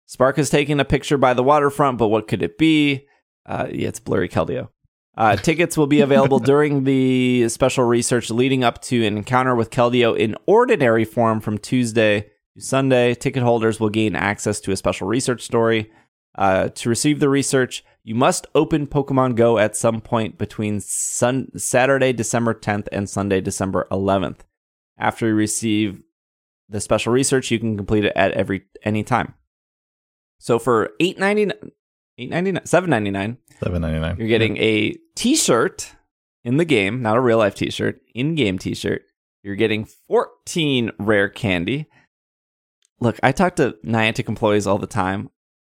Spark is taking a picture by the waterfront, but what could it be? Uh, yeah, it's blurry Keldeo. Uh, tickets will be available during the special research leading up to an encounter with Keldeo in ordinary form from Tuesday to Sunday. Ticket holders will gain access to a special research story. Uh, to receive the research, you must open Pokemon Go at some point between sun- Saturday, December 10th and Sunday, December 11th. After you receive the special research, you can complete it at every any time. So for eight ninety nine, eight ninety nine, seven ninety nine, Seven ninety nine. you're getting a T-shirt in the game, not a real life T-shirt, in-game T-shirt. You're getting 14 rare candy. Look, I talk to Niantic employees all the time.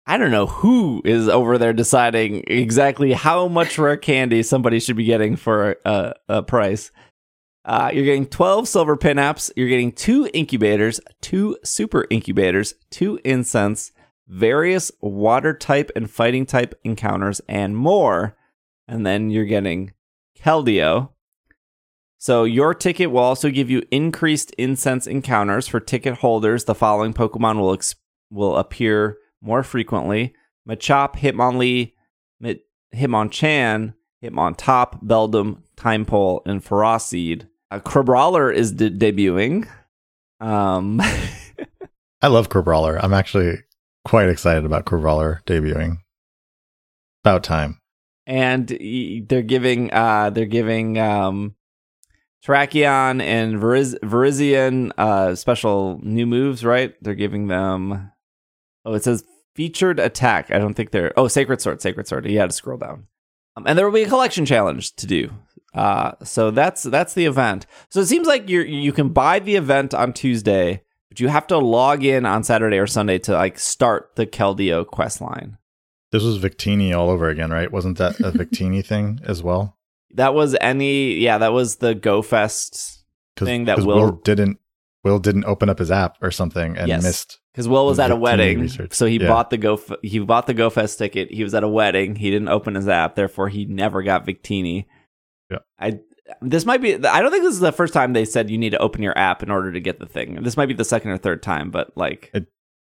I don't know who is over there deciding exactly how much rare candy somebody should be getting for a, a price. Uh, you're getting 12 silver pinaps. You're getting two incubators, two super incubators, two incense, various water type and fighting type encounters, and more. And then you're getting Keldeo. So your ticket will also give you increased incense encounters for ticket holders. The following Pokemon will ex- will appear more frequently: Machop, Hitmonlee, Mit- Hitmonchan, Hitmontop, Beldum, Tympole, and Ferocid. Uh, Crabrawler is de- debuting. Um, I love Crabrawler. I'm actually quite excited about Crabrawler debuting. About time. and they're giving uh they're giving um Terrakion and Veriz- Virizion uh, special new moves, right? They're giving them. Oh, it says featured attack. I don't think they're. Oh, Sacred Sword, Sacred Sword. Had to scroll down. Um, and there will be a collection challenge to do. Uh, so that's that's the event. So it seems like you you can buy the event on Tuesday, but you have to log in on Saturday or Sunday to like start the Keldeo quest line. This was Victini all over again, right? Wasn't that a Victini thing as well? That was any yeah, that was the Go Fest thing that Will- didn't Will didn't open up his app or something and Yes. missed. because Will was at a wedding, research. so he Yeah. bought the Go he bought the Go Fest ticket. He was at a wedding. He didn't open his app, therefore he never got Victini. Yeah. I this might be. I don't think this is the first time they said you need to open your app in order to get the thing. This might be the second or third time, but like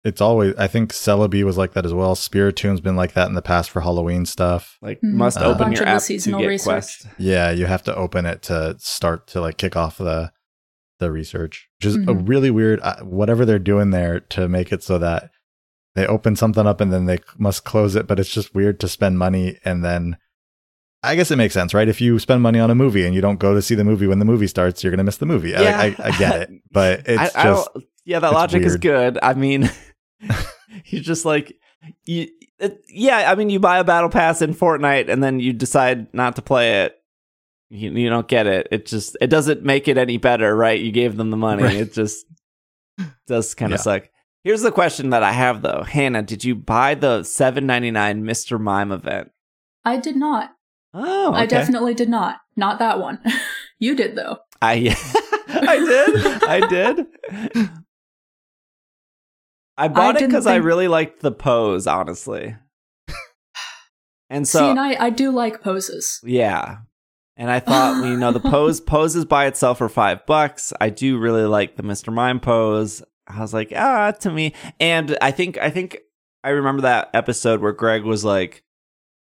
It's always I think Celebi was like that as well. Spiritomb's been like that in the past for Halloween stuff. like Mhm. must A open your the app to seasonal get research. quest. Yeah, you have to open it to start to like kick off the the research, which is a Mhm. really weird. Uh, whatever they're doing there to make it so that they open something up and then they must close it, but it's just weird to spend money and then. I guess it makes sense, right? If you spend money on a movie and you don't go to see the movie when the movie starts, you're gonna miss the movie. Yeah. I, I, I get it, but it's I, I just don't- yeah, that it's logic is good. I mean, you're just like you. It, yeah, I mean, you buy a battle pass in Fortnite and then you decide not to play it. You, you don't get it. It just it doesn't make it any better, right? You gave them the money. Right. It just does kind of Yeah. suck. Here's the question that I have though, Hannah. Did you buy the seven ninety nine Mr. Mime event? I did not. Oh, I definitely did not. Not that one. you did though. I I did. I did. I bought it didn't because I really liked the pose, honestly. And so, See, and I, I do like poses. yeah. And I thought, you know, the pose poses by itself for five bucks. I do really like the Mr. Mime pose. I was like, ah, to me. And I think, I think I remember that episode where Greg was like,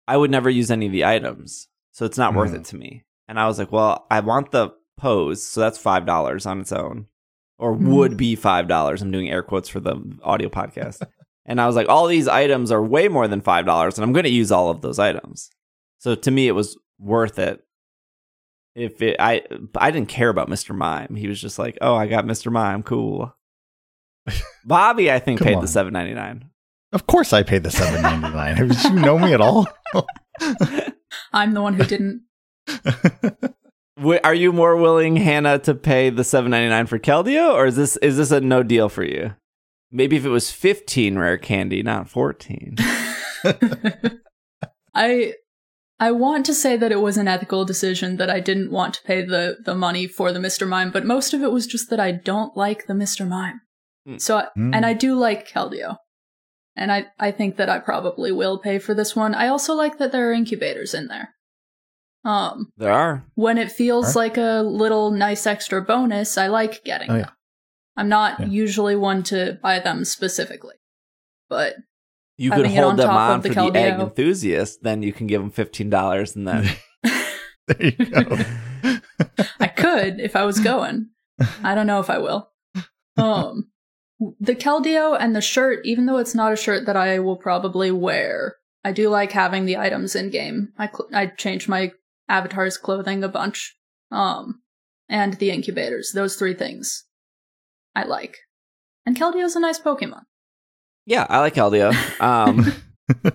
I would never use any of the items, so it's not worth Mhm. it to me. And I was like, well, I want the pose, so that's five dollars on its own, or Mhm. would be five dollars. I'm doing air quotes for the audio podcast. and I was like, all these items are way more than five dollars, and I'm going to use all of those items. So to me, it was worth it. If it, I, I didn't care about Mr. Mime. He was just like, oh, I got Mr. Mime, cool. Bobby, I think Come paid on. the seven ninety nine. Of course, I paid the seven ninety nine. Did you know me at all? I'm the one who didn't. Are you more willing, Hannah, to pay the seven ninety nine for Keldeo, or is this is this a no deal for you? Maybe if it was fifteen rare candy, not fourteen. I I want to say that it was an ethical decision that I didn't want to pay the the money for the Mr. Mime, but most of it was just that I don't like the Mr. Mime. Hmm. So I, Hmm. and I do like Keldeo. And I I think that I probably will pay for this one. I also like that there are incubators in there. Um There are. when it feels Sure. like a little nice extra bonus, I like getting Oh, them. yeah. I'm not Yeah. usually one to buy them specifically. But You could Having it hold on them on the for the egg enthusiast, then you can give them fifteen dollars, and then there you go. I could if I was going. I don't know if I will. Um, the Keldeo and the shirt, even though it's not a shirt that I will probably wear, I do like having the items in game. I cl- I changed my avatar's clothing a bunch. Um, and the incubators. Those three things I like. And Keldeo's a nice Pokemon. yeah, I like Keldeo. Um,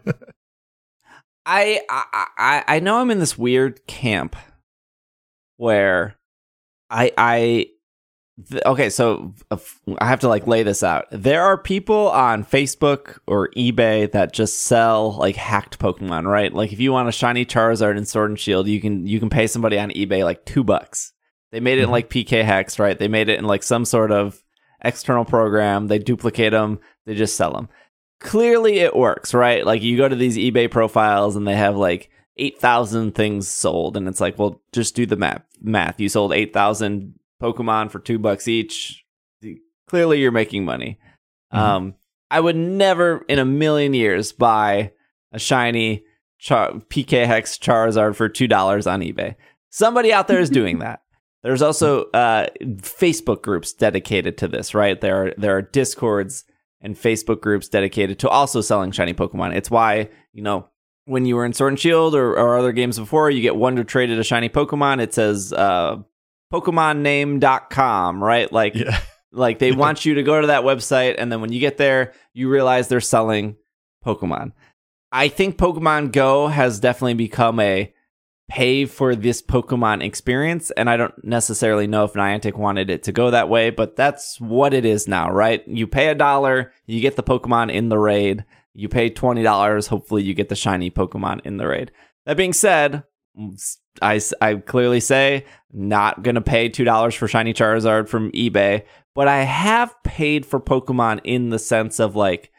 I, I I I know I'm in this weird camp where I I th- okay, so uh, I have to like lay this out. There are people on Facebook or eBay that just sell like hacked Pokemon, right? Like if you want a shiny Charizard in Sword and Shield, you can you can pay somebody on eBay like two bucks. They made it in Mhm. like PK Hex, right? They made it in like some sort of external program. They duplicate them. They just sell them. Clearly, it works, right? Like you go to these eBay profiles and they have like eight thousand things sold, and it's like, well, just do the math. Math. You sold eight thousand Pokemon for two bucks each. Clearly, you're making money. Mhm. Um, I would never in a million years buy a shiny Char- PK Hex Charizard for two dollars on eBay. Somebody out there is doing that. There's also uh, Facebook groups dedicated to this, right? There are there are discords and Facebook groups dedicated to also selling shiny Pokemon. It's why you know when you were in Sword and Shield or, or other games before, you get Wonder traded a shiny Pokemon. It says uh, PokemonName.com, right? Like, Yeah. like they want you to go to that website, and then when you get there, you realize they're selling Pokemon. I think Pokemon Go has definitely become a pay for this Pokemon experience, and I don't necessarily know if Niantic wanted it to go that way, but that's what it is now, right? You pay a dollar, you get the Pokemon in the raid. You pay twenty dollars, hopefully you get the shiny Pokemon in the raid. That being said, I, I clearly say not gonna pay two dollars for shiny Charizard from eBay, but I have paid for Pokemon in the sense of like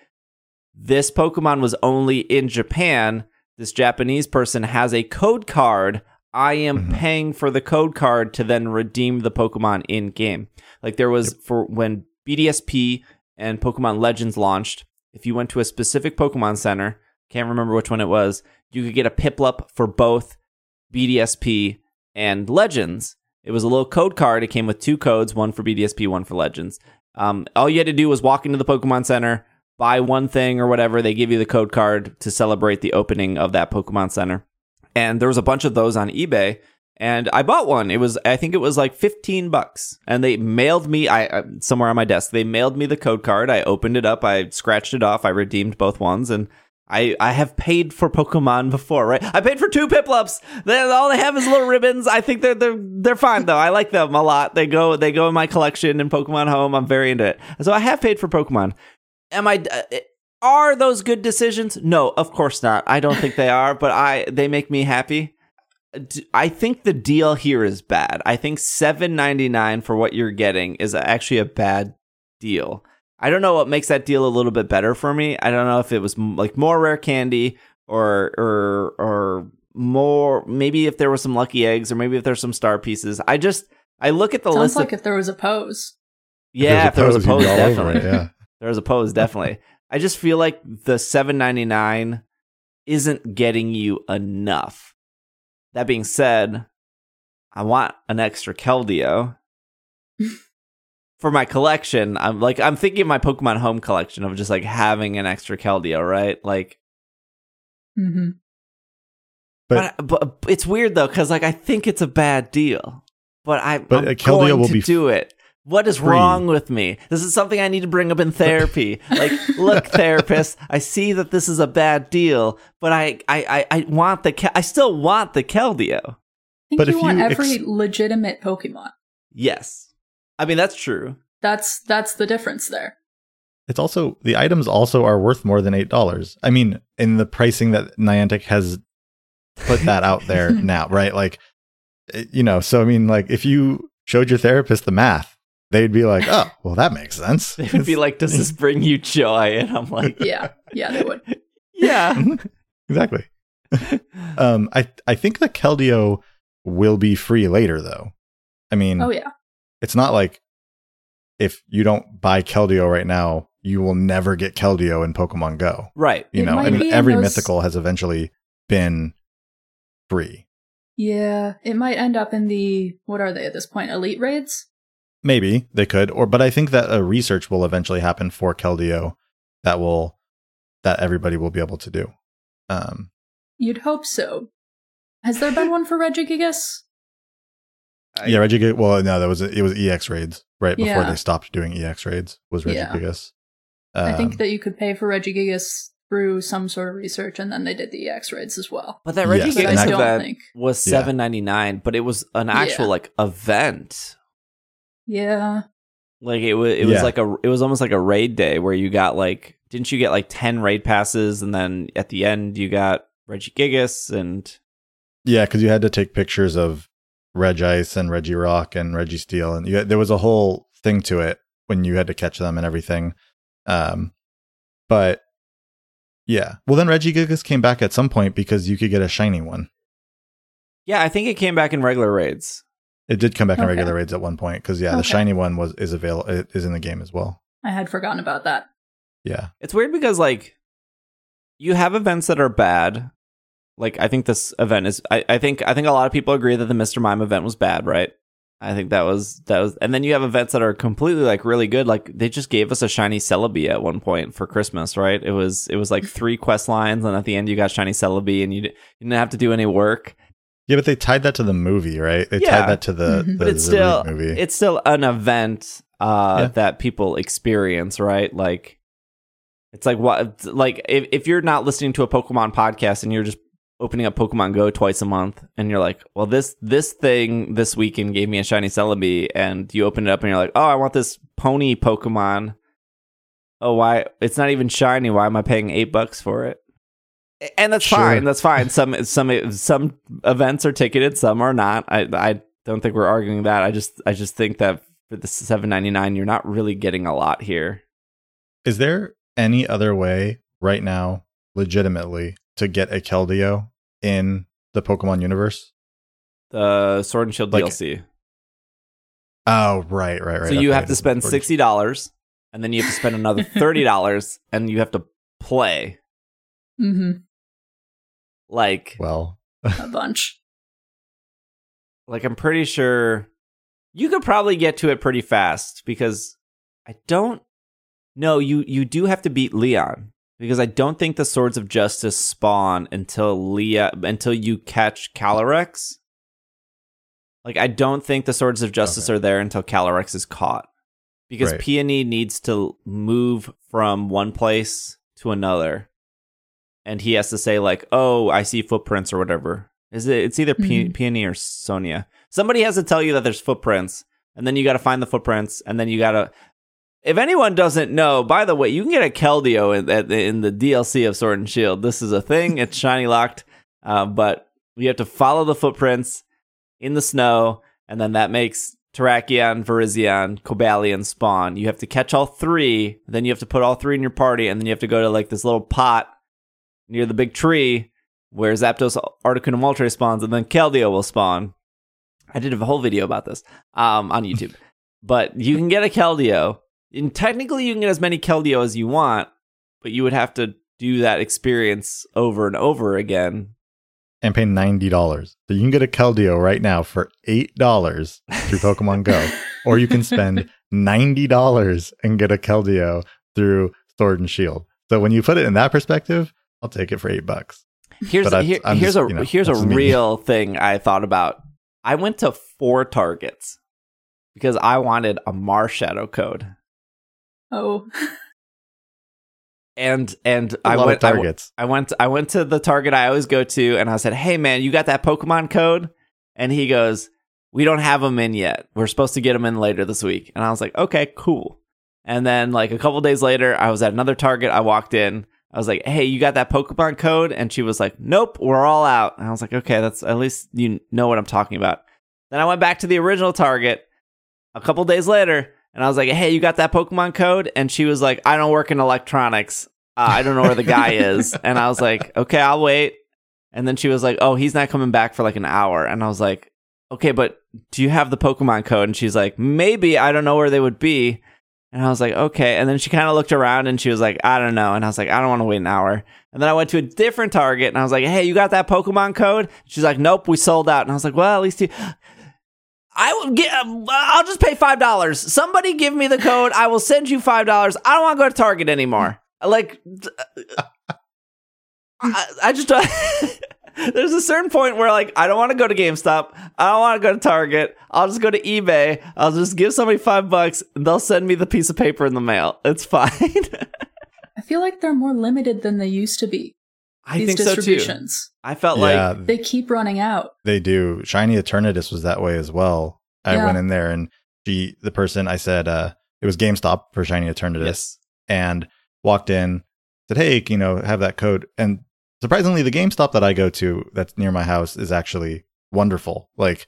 this Pokemon was only in Japan. This Japanese person has a code card. I am Mhm. paying for the code card to then redeem the Pokemon in game. Like there was for when BDSP and Pokemon Legends launched, if you went to a specific Pokemon Center, can't remember which one it was, you could get a Piplup for both BDSP and Legends. It was a little code card. It came with two codes, one for BDSP, one for Legends. Um, all you had to do was walk into the Pokemon Center, buy one thing or whatever. They give you the code card to celebrate the opening of that Pokemon Center. And there was a bunch of those on eBay. And I bought one. It was, I think it was like 15 bucks. And they mailed me, I, I somewhere on my desk, they mailed me the code card. I opened it up. I scratched it off. I redeemed both ones. And I, I have paid for Pokemon before, right? I paid for two Piplups. They, all they have is little ribbons. I think they're they're they're fine though. I like them a lot. They go they go in my collection in Pokemon Home. I'm very into it. So I have paid for Pokemon. Am I? Uh, are those good decisions? No, of course not. I don't think they are, but I they make me happy. I think the deal here is bad. I think seven ninety nine for what you're getting is actually a bad deal. I don't know what makes that deal a little bit better for me. I don't know if it was m- like more rare candy or or or more maybe if there were some lucky eggs or maybe if there's some star pieces. I just I look at the Sounds list like of if there was a pose. yeah, if there was a you'd pose, be all over definitely. it, yeah. There was a pose, definitely. I just feel like the seven ninety nine isn't getting you enough. That being said, I want an extra Keldeo for my collection. I'm like I'm thinking of my Pokemon Home collection of just like having an extra Keldeo, right? Like, mm-hmm. But- but but, it's weird though because like I think it's a bad deal, but I But I'm a Keldeo going will to be do it. What is free. wrong with me? This is something I need to bring up in therapy. Like, look, therapist, I see that this is a bad deal, but I, I, I, I want the, Ke- I still want the Keldeo. I think But you if want you every ex- legitimate Pokemon. Yes, I mean that's true. That's that's the difference there. It's also the items also are worth more than eight dollars. I mean, in the pricing that Niantic has put that out there now, right? Like, you know, so I mean, like, if you showed your therapist the math, they'd be like, "Oh, well, that makes sense." They would be like, "Does this bring you joy?" And I'm like, Yeah, yeah, they would. "Yeah." Mhm. exactly. Um, I I think the Keldeo will be free later, though. I mean, Oh yeah, it's not like if you don't buy Keldeo right now, you will never get Keldeo in Pokemon Go. right. You It know, I mean, every those- mythical has eventually been free. yeah. It might end up in the what are they at this point? Elite raids. Maybe they could, or but I think that a research will eventually happen for Keldeo that will that everybody will be able to do. Um, You'd hope so. Has there been one for Regigigas? Yeah, Regigigas. Well, no, that was it. Was EX raids right before Yeah. they stopped doing EX raids? Was Yeah. Regigigas? I Um, think that you could pay for Regigigas through some sort of research, and then they did the EX raids as well. But that Yes, Reggie But I and that- event think, was seven ninety nine, but it was an actual Yeah. like event. yeah, Like it was, it was Yeah. like a, it was almost like a raid day where you got like, didn't you get like ten raid passes, and then at the end you got Regigigas and Yeah, because you had to take pictures of Regice and Regirock and Registeel, and you there was a whole thing to it when you had to catch them and everything. Um, but yeah, well, then Regigigas came back at some point because you could get a shiny one. yeah, I think it came back in regular raids. It did come back in regular raids at one point because yeah, the shiny one was is available it is in the game as well. I had forgotten about that. Yeah, It's weird because like you have events that are bad. Like I think this event is I, I think I think a lot of people agree that the Mr. Mime event was bad, right? I think that was that was and then you have events that are completely like really good. Like they just gave us a shiny Celebi at one point for Christmas, right? It was it was like three quest lines and at the end you got shiny Celebi and you, di- you didn't have to do any work. Yeah, but they tied that to the movie, right? They Yeah. tied that to the, Mhm. the but it's the still movie. it's still an event uh, Yeah. that people experience, right? Like it's like what like if if you're not listening to a Pokemon podcast and you're just opening up Pokemon Go twice a month and you're like, well this this thing this weekend gave me a shiny Celebi and you open it up and you're like, oh I want this pony Pokemon. Oh why it's not even shiny? Why am I paying eight bucks for it? And that's Sure. fine. That's fine. Some some some events are ticketed, some are not. I I don't think we're arguing that. I just I just think that for the seven ninety nine, you're not really getting a lot here. Is there any other way right now, legitimately, to get a Keldeo in the Pokemon universe? The Sword and Shield Like- DLC. Oh, right, right, right. so you Okay, have to spend sixty dollars, and then you have to spend another thirty dollars, and you have to play hmm like Well, A bunch. like I'm pretty sure you could probably get to it pretty fast because I don't know you you do have to beat Leon because I don't think the swords of justice spawn until Leah until you catch Calyrex. Like I don't think the swords of justice Okay. are there until Calyrex is caught. Because Right. Peony needs to move from one place to another. And he has to say like, "Oh, I see footprints" or whatever. Is it it's either Pe- Mhm. Peony or Sonia. Somebody has to tell you that there's footprints, and then you got to find the footprints, and then you got to. If anyone doesn't know, by the way, you can get a Keldeo in, the- in the DLC of Sword and Shield. This is a thing. It's shiny locked, uh, but you have to follow the footprints in the snow, and then that makes Terrakion, Virizion, Cobalion spawn. You have to catch all three, then you have to put all three in your party, and then you have to go to like this little pot near the big tree where Zapdos, Articuno, and Moltres spawns, and then Keldeo will spawn. I did a whole video about this um, on YouTube. but you can get a Keldeo. And technically, you can get as many Keldeo as you want, but you would have to do that experience over and over again. and pay ninety dollars. So you can get a Keldeo right now for eight dollars through Pokemon Go, or you can spend ninety dollars and get a Keldeo through Sword and Shield. So when you put it in that perspective, I'll take it for eight bucks. Here's I- here, here's just, a you know, here's a me. real thing I thought about. I went to four targets because I wanted a Marshadow code, Oh, and and I went of I, targets. I went I went to the Target I always go to, and I said, "Hey man, you got that Pokemon code?" And he goes, "We don't have them in yet. We're supposed to get them in later this week." And I was like, "Okay, cool." And then like a couple days later, I was at another Target. I walked in. I was like, "Hey, you got that Pokemon code?" And she was like, "Nope, we're all out." And I was like, "Okay, that's at least you know what I'm talking about." Then I went back to the original Target a couple days later, and I was like, "Hey, you got that Pokemon code?" And she was like, "I don't work in electronics. Uh, I don't know where the guy is." And I was like, "Okay, I'll wait." And then she was like, "Oh, he's not coming back for like an hour." And I was like, "Okay, but do you have the Pokemon code?" And she's like, "Maybe. I don't know where they would be." And I was like, "Okay." And then she kind of looked around and she was like, "I don't know." And I was like, "I don't want to wait an hour." And then I went to a different Target and I was like, "Hey, you got that Pokemon code?" She's like, "Nope, we sold out." And I was like, "Well, at least you." I will get. Um, I'll just pay five dollars. Somebody give me the code. I will send you five dollars. I don't want to go to Target anymore. Like, uh, I, I just. there's a certain point where like I don't want to go to GameStop. I don't want to go to Target. I'll just go to eBay. I'll just give somebody five bucks. And they'll send me the piece of paper in the mail. It's fine. I feel like they're more limited than they used to be. I these think so too. distributions. I felt yeah, like They keep running out. they do. Shiny Eternatus was that way as well. I Yeah. went in there and she, the person I said, uh, it was GameStop for Shiny Eternatus. yes, and walked in, said, "Hey, you know, have that code." And surprisingly, the GameStop that I go to that's near my house is actually wonderful. Like,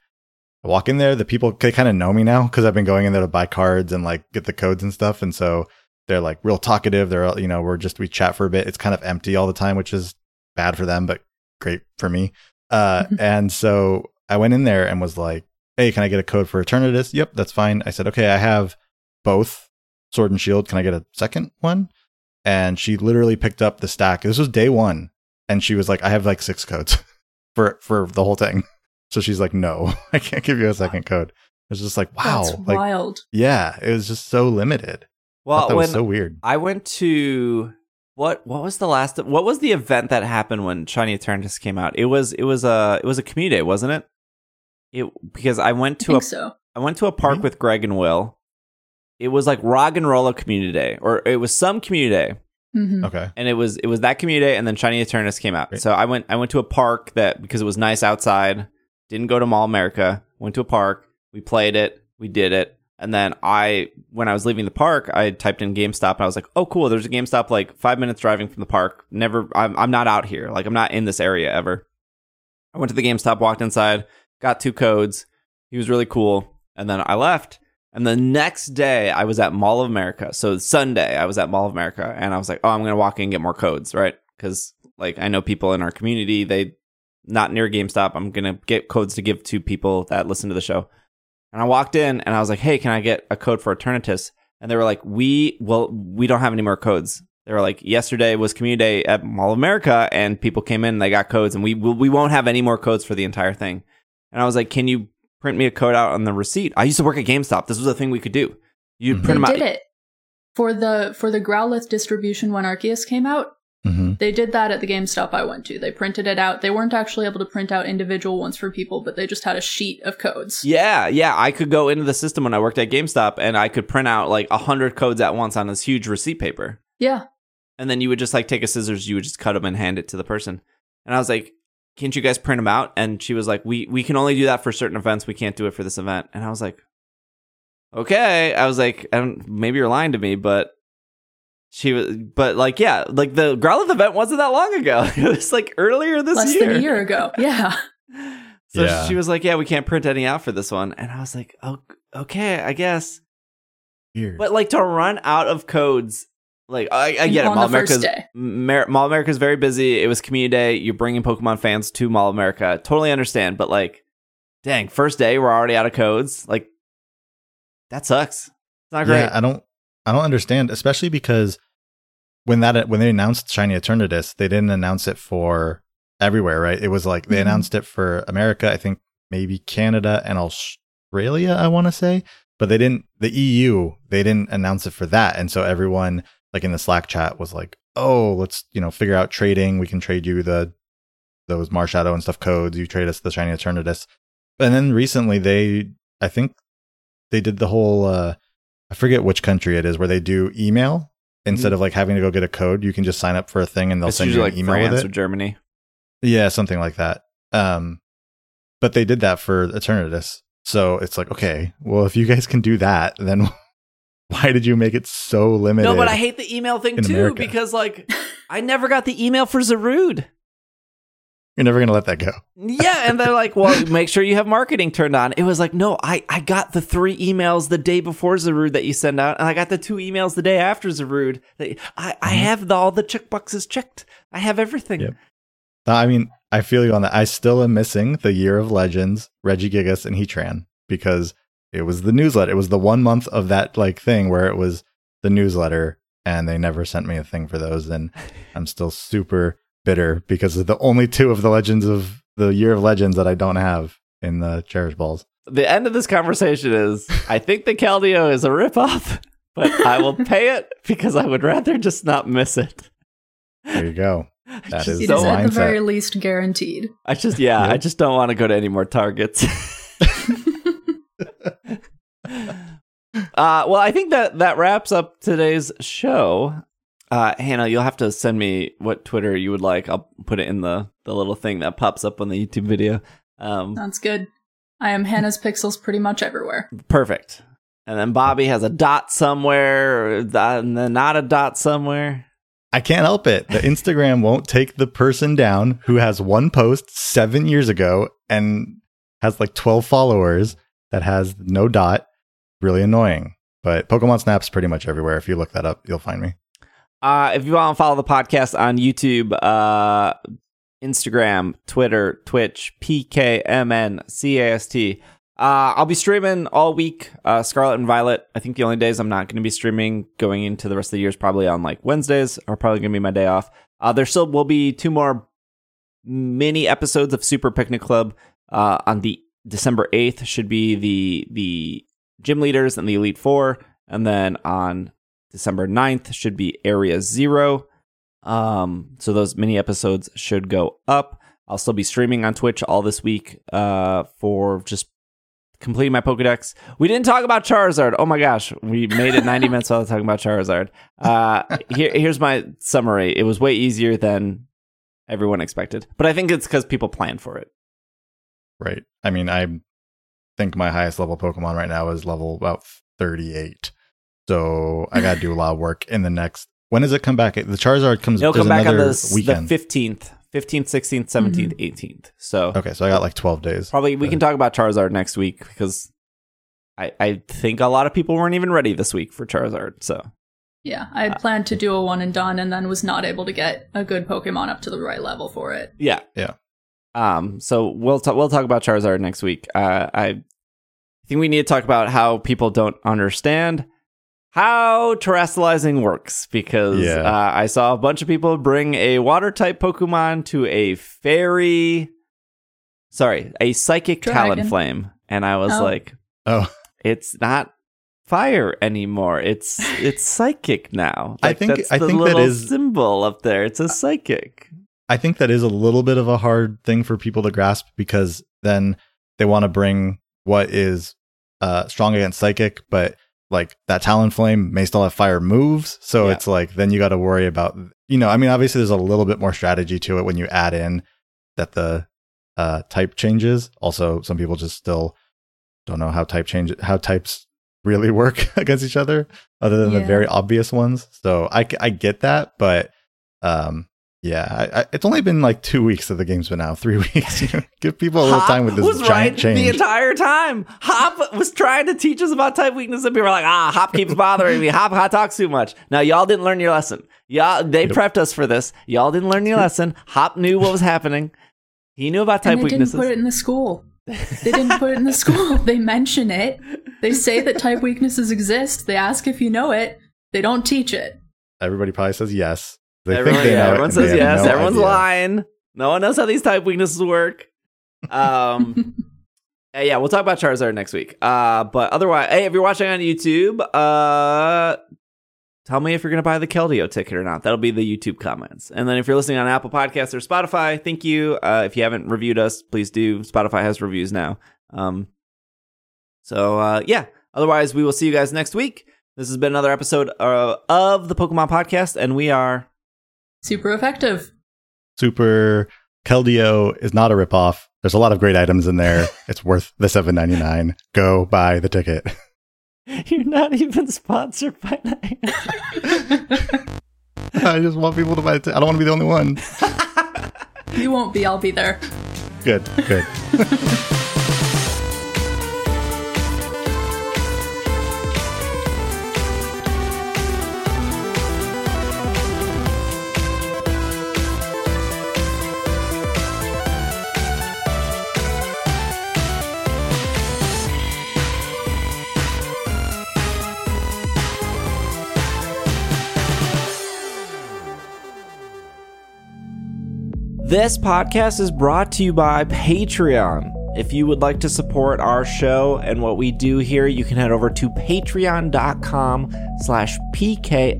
I walk in there, the people they kind of know me now because I've been going in there to buy cards and like get the codes and stuff, and so they're like real talkative. They're you know, we're just we chat for a bit. It's kind of empty all the time, which is bad for them, but great for me. Uh, and so I went in there and was like, "Hey, can I get a code for Eternatus?" Yep, that's fine. I said, "Okay, I have both." Sword and Shield. Can I get a second one? And she literally picked up the stack. This was day one, and she was like, "I have like six codes for for the whole thing." So she's like, "No, I can't give you a second code." It's just like, wow, That's like wild. yeah, it was just so limited. I well, that when was so weird. I went to What what was the last what was the event that happened when Shiny Eternatus came out? It was it was a it was a community day, wasn't it? It because I went to a think so. I went to a park Mhm. with Greg and Will. It was like Roggenrola Community Day, or it was some community day, hmm Okay. and it was it was that community day, and then Shiny Eternatus came out. Great. So I went I went to a park that because it was nice outside. Didn't go to Mall America. Went to a park. We played it. We did it. And then I, when I was leaving the park, I typed in GameStop and I was like, "Oh, cool! There's a GameStop like five minutes driving from the park. Never, I'm, I'm not out here. Like I'm not in this area ever." I went to the GameStop, walked inside, got two codes. He was really cool, and then I left. And the next day, I was at Mall of America. So Sunday, I was at Mall of America, and I was like, "Oh, I'm gonna walk in and get more codes, right?" Because like I know people in our community, they not near GameStop. I'm gonna get codes to give to people that listen to the show. And I walked in, and I was like, "Hey, can I get a code for Eternatus?" And they were like, "We well, we don't have any more codes." They were like, "Yesterday was Community Day at Mall of America, and people came in, and they got codes, and we we won't have any more codes for the entire thing." And I was like, "Can you print me a code out on the receipt?" I used to work at GameStop. This was a thing we could do. You Mhm. print They them out. did it for the for the Growlithe distribution when Arceus came out. Hmm They did that at the GameStop I went to. They printed it out. They weren't actually able to print out individual ones for people, but they just had a sheet of codes. Yeah, yeah. I could go into the system when I worked at GameStop, and I could print out like a hundred codes at once on this huge receipt paper. Yeah. and then you would just like take a scissors you would just cut them and hand it to the person and i was like can't you guys print them out and she was like we we can only do that for certain events we can't do it for this event and i was like okay i was like I maybe you're lying to me but she was but like yeah like the growlithe event wasn't that long ago it was like earlier this Less year than a year ago. Yeah. so Yeah. she was like yeah we can't print any out for this one and i was like oh okay i guess Weird. but like to run out of codes, like I, I get it. Mall the first America's day. Mer- Mall America's very busy. It was community day. You're bringing Pokemon fans to Mall America. Totally understand, but like, dang, first day we're already out of codes. Like, that sucks. It's not great. Yeah, I don't I don't understand, especially because when that when they announced Shiny Eternatus, they didn't announce it for everywhere, right? It was like they Mhm. announced it for America, I think maybe Canada and Australia, I want to say, but they didn't the EU, they didn't announce it for that. And so everyone like in the Slack chat was like, "Oh, let's, you know, figure out trading. We can trade you the those Marshadow and stuff codes. You trade us the Shiny Eternatus." And then recently they I think they did the whole uh I forget which country it is where they do email instead Mhm. of like having to go get a code. You can just sign up for a thing and they'll it's send you usually an like email France with or. Germany. Yeah, something like that. Um, but they did that for Eternatus, so it's like okay, well if you guys can do that, then why did you make it so limited? No, but I hate the email thing too America. because like I never got the email for Zarude. You're never gonna let that go. Yeah, and they're like, "Well, make sure you have marketing turned on." It was like, "No, I I got the three emails the day before Zarude that you send out, and I got the two emails the day after Zarude. That I I Mhm. have the, all the check boxes checked. I have everything." Yep. Uh, I mean, I feel you on that. I still am missing the Year of Legends, Regigigas, and Heatran because it was the newsletter. It was the one month of that like thing where it was the newsletter, and they never sent me a thing for those. And I'm still super bitter because of the only two of the Legends of the Year of Legends that I don't have in the Cherish Balls. The end of this conversation is: I think the Keldeo is a ripoff, but I will pay it because I would rather just not miss it. There you go. That Just is It the is at the very least guaranteed. I just yeah, Yep. I just don't want to go to any more targets. uh, well, I think that that wraps up today's show. Uh, Hannah, you'll have to send me what Twitter you would like. I'll put it in the the little thing that pops up on the YouTube video. Um, That's good. I am Hannah's Pixels pretty much everywhere. perfect. And then Bobby has a dot somewhere, or and then not a dot somewhere. I can't help it. The Instagram won't take the person down who has one post seven years ago and has like 12 followers that has no dot. Really annoying. But Pokemon Snap's pretty much everywhere. If you look that up, you'll find me. Uh, if you want to follow the podcast on YouTube, uh, Instagram, Twitter, Twitch, PKMNCAST. Uh, I'll be streaming all week. Uh, Scarlet and Violet. I think the only days I'm not going to be streaming going into the rest of the year is probably on like Wednesdays, are probably going to be my day off. Uh, there still will be two more mini episodes of Super Picnic Club. Uh, on the December 8th should be the the gym leaders and the Elite Four, and then on December 9th should be Area Zero. Um, so those mini episodes should go up. I'll still be streaming on Twitch all this week uh, for just completing my Pokedex. We didn't talk about Charizard. Oh my gosh, we made it 90 minutes without talking about Charizard. Uh, here, here's my summary. It was way easier than everyone expected, but I think it's because people planned for it. Right. I mean, I think my highest level Pokemon right now is level about 38. So I got to do a lot of work in the next. When does it come back? The Charizard comes. It'll come back on the, weekend. 15th, 15th, 16th, 17th, 18th. So okay, so I got like 12 days. probably we can talk about Charizard next week because I, I think a lot of people weren't even ready this week for Charizard. So Yeah, I had planned to do a one and done, and then was not able to get a good Pokemon up to the right level for it. yeah, Yeah. Um, so we'll talk. We'll talk about Charizard next week. Uh, I think we need to talk about how people don't understand how terastallizing works because Yeah. uh, I saw a bunch of people bring a water type Pokemon to a fairy, sorry, a psychic Dragon. Talonflame, and I was Oh. like, Oh, it's not fire anymore. It's it's psychic now. I think- that's I think that little is- symbol up there. It's a psychic. I think that is a little bit of a hard thing for people to grasp because then they want to bring what is uh, strong against psychic, but like that Talonflame may still have fire moves. So Yeah. it's like then you got to worry about, you know, I mean, obviously there's a little bit more strategy to it when you add in that the uh, type changes. Also, some people just still don't know how type change how types really work against each other, other than the very obvious ones. So I I get that, but um, yeah, I, I, it's only been like two weeks that the game's been out. Three weeks. Give people a little Hop time with this was giant right change. the entire time. Hop was trying to teach us about type weakness, and people were like, "Ah, Hop keeps bothering me. Hop, Hop talks too much." Now y'all didn't learn your lesson. Y'all, they Yep. prepped us for this. Y'all didn't learn your lesson. Hop knew what was happening. He knew about type and they weaknesses. didn't put it in the school. They didn't put it in the school. They mention it. They say that type weaknesses exist. They ask if you know it. They don't teach it. Everybody probably says yes. They everyone, think they yeah, know everyone says yes. no Everyone's idea. lying. No one knows how these type weaknesses work. Um, yeah, we'll talk about Charizard next week. Uh, but otherwise, hey, if you're watching on YouTube, uh, tell me if you're gonna buy the Keldeo ticket or not. That'll be the YouTube comments. And then if you're listening on Apple Podcasts or Spotify, thank you. Uh, if you haven't reviewed us, please do. Spotify has reviews now. Um, so uh, yeah. Otherwise, we will see you guys next week. This has been another episode uh, of the Pokemon Podcast, and we are Super effective. Super Keldeo is not a ripoff. There's a lot of great items in there. it's worth the seven ninety nine. Go buy the ticket. You're not even sponsored by Niantic. I just want people to buy the ticket. I don't want to be the only one. You won't be. I'll be there. Good, good. This podcast is brought to you by Patreon. If you would like to support our show and what we do here, you can head over to patreon.com slash pkmncast.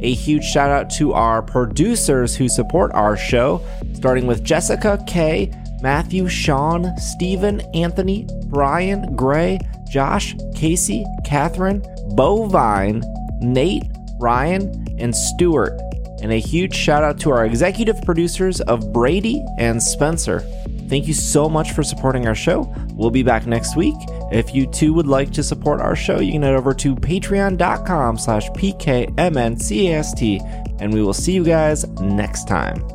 A huge shout out to our producers who support our show, starting with Jessica K, Matthew, Sean, Stephen, Anthony, Brian, Gray, Josh, Casey, Catherine, Bovine, Nate, Ryan, and Stuart. And a huge shout out to our executive producers of Brady and Spencer. Thank you so much for supporting our show. We'll be back next week. If you too would like to support our show, you can head over to patreon.com slash pkmncast, and we will see you guys next time.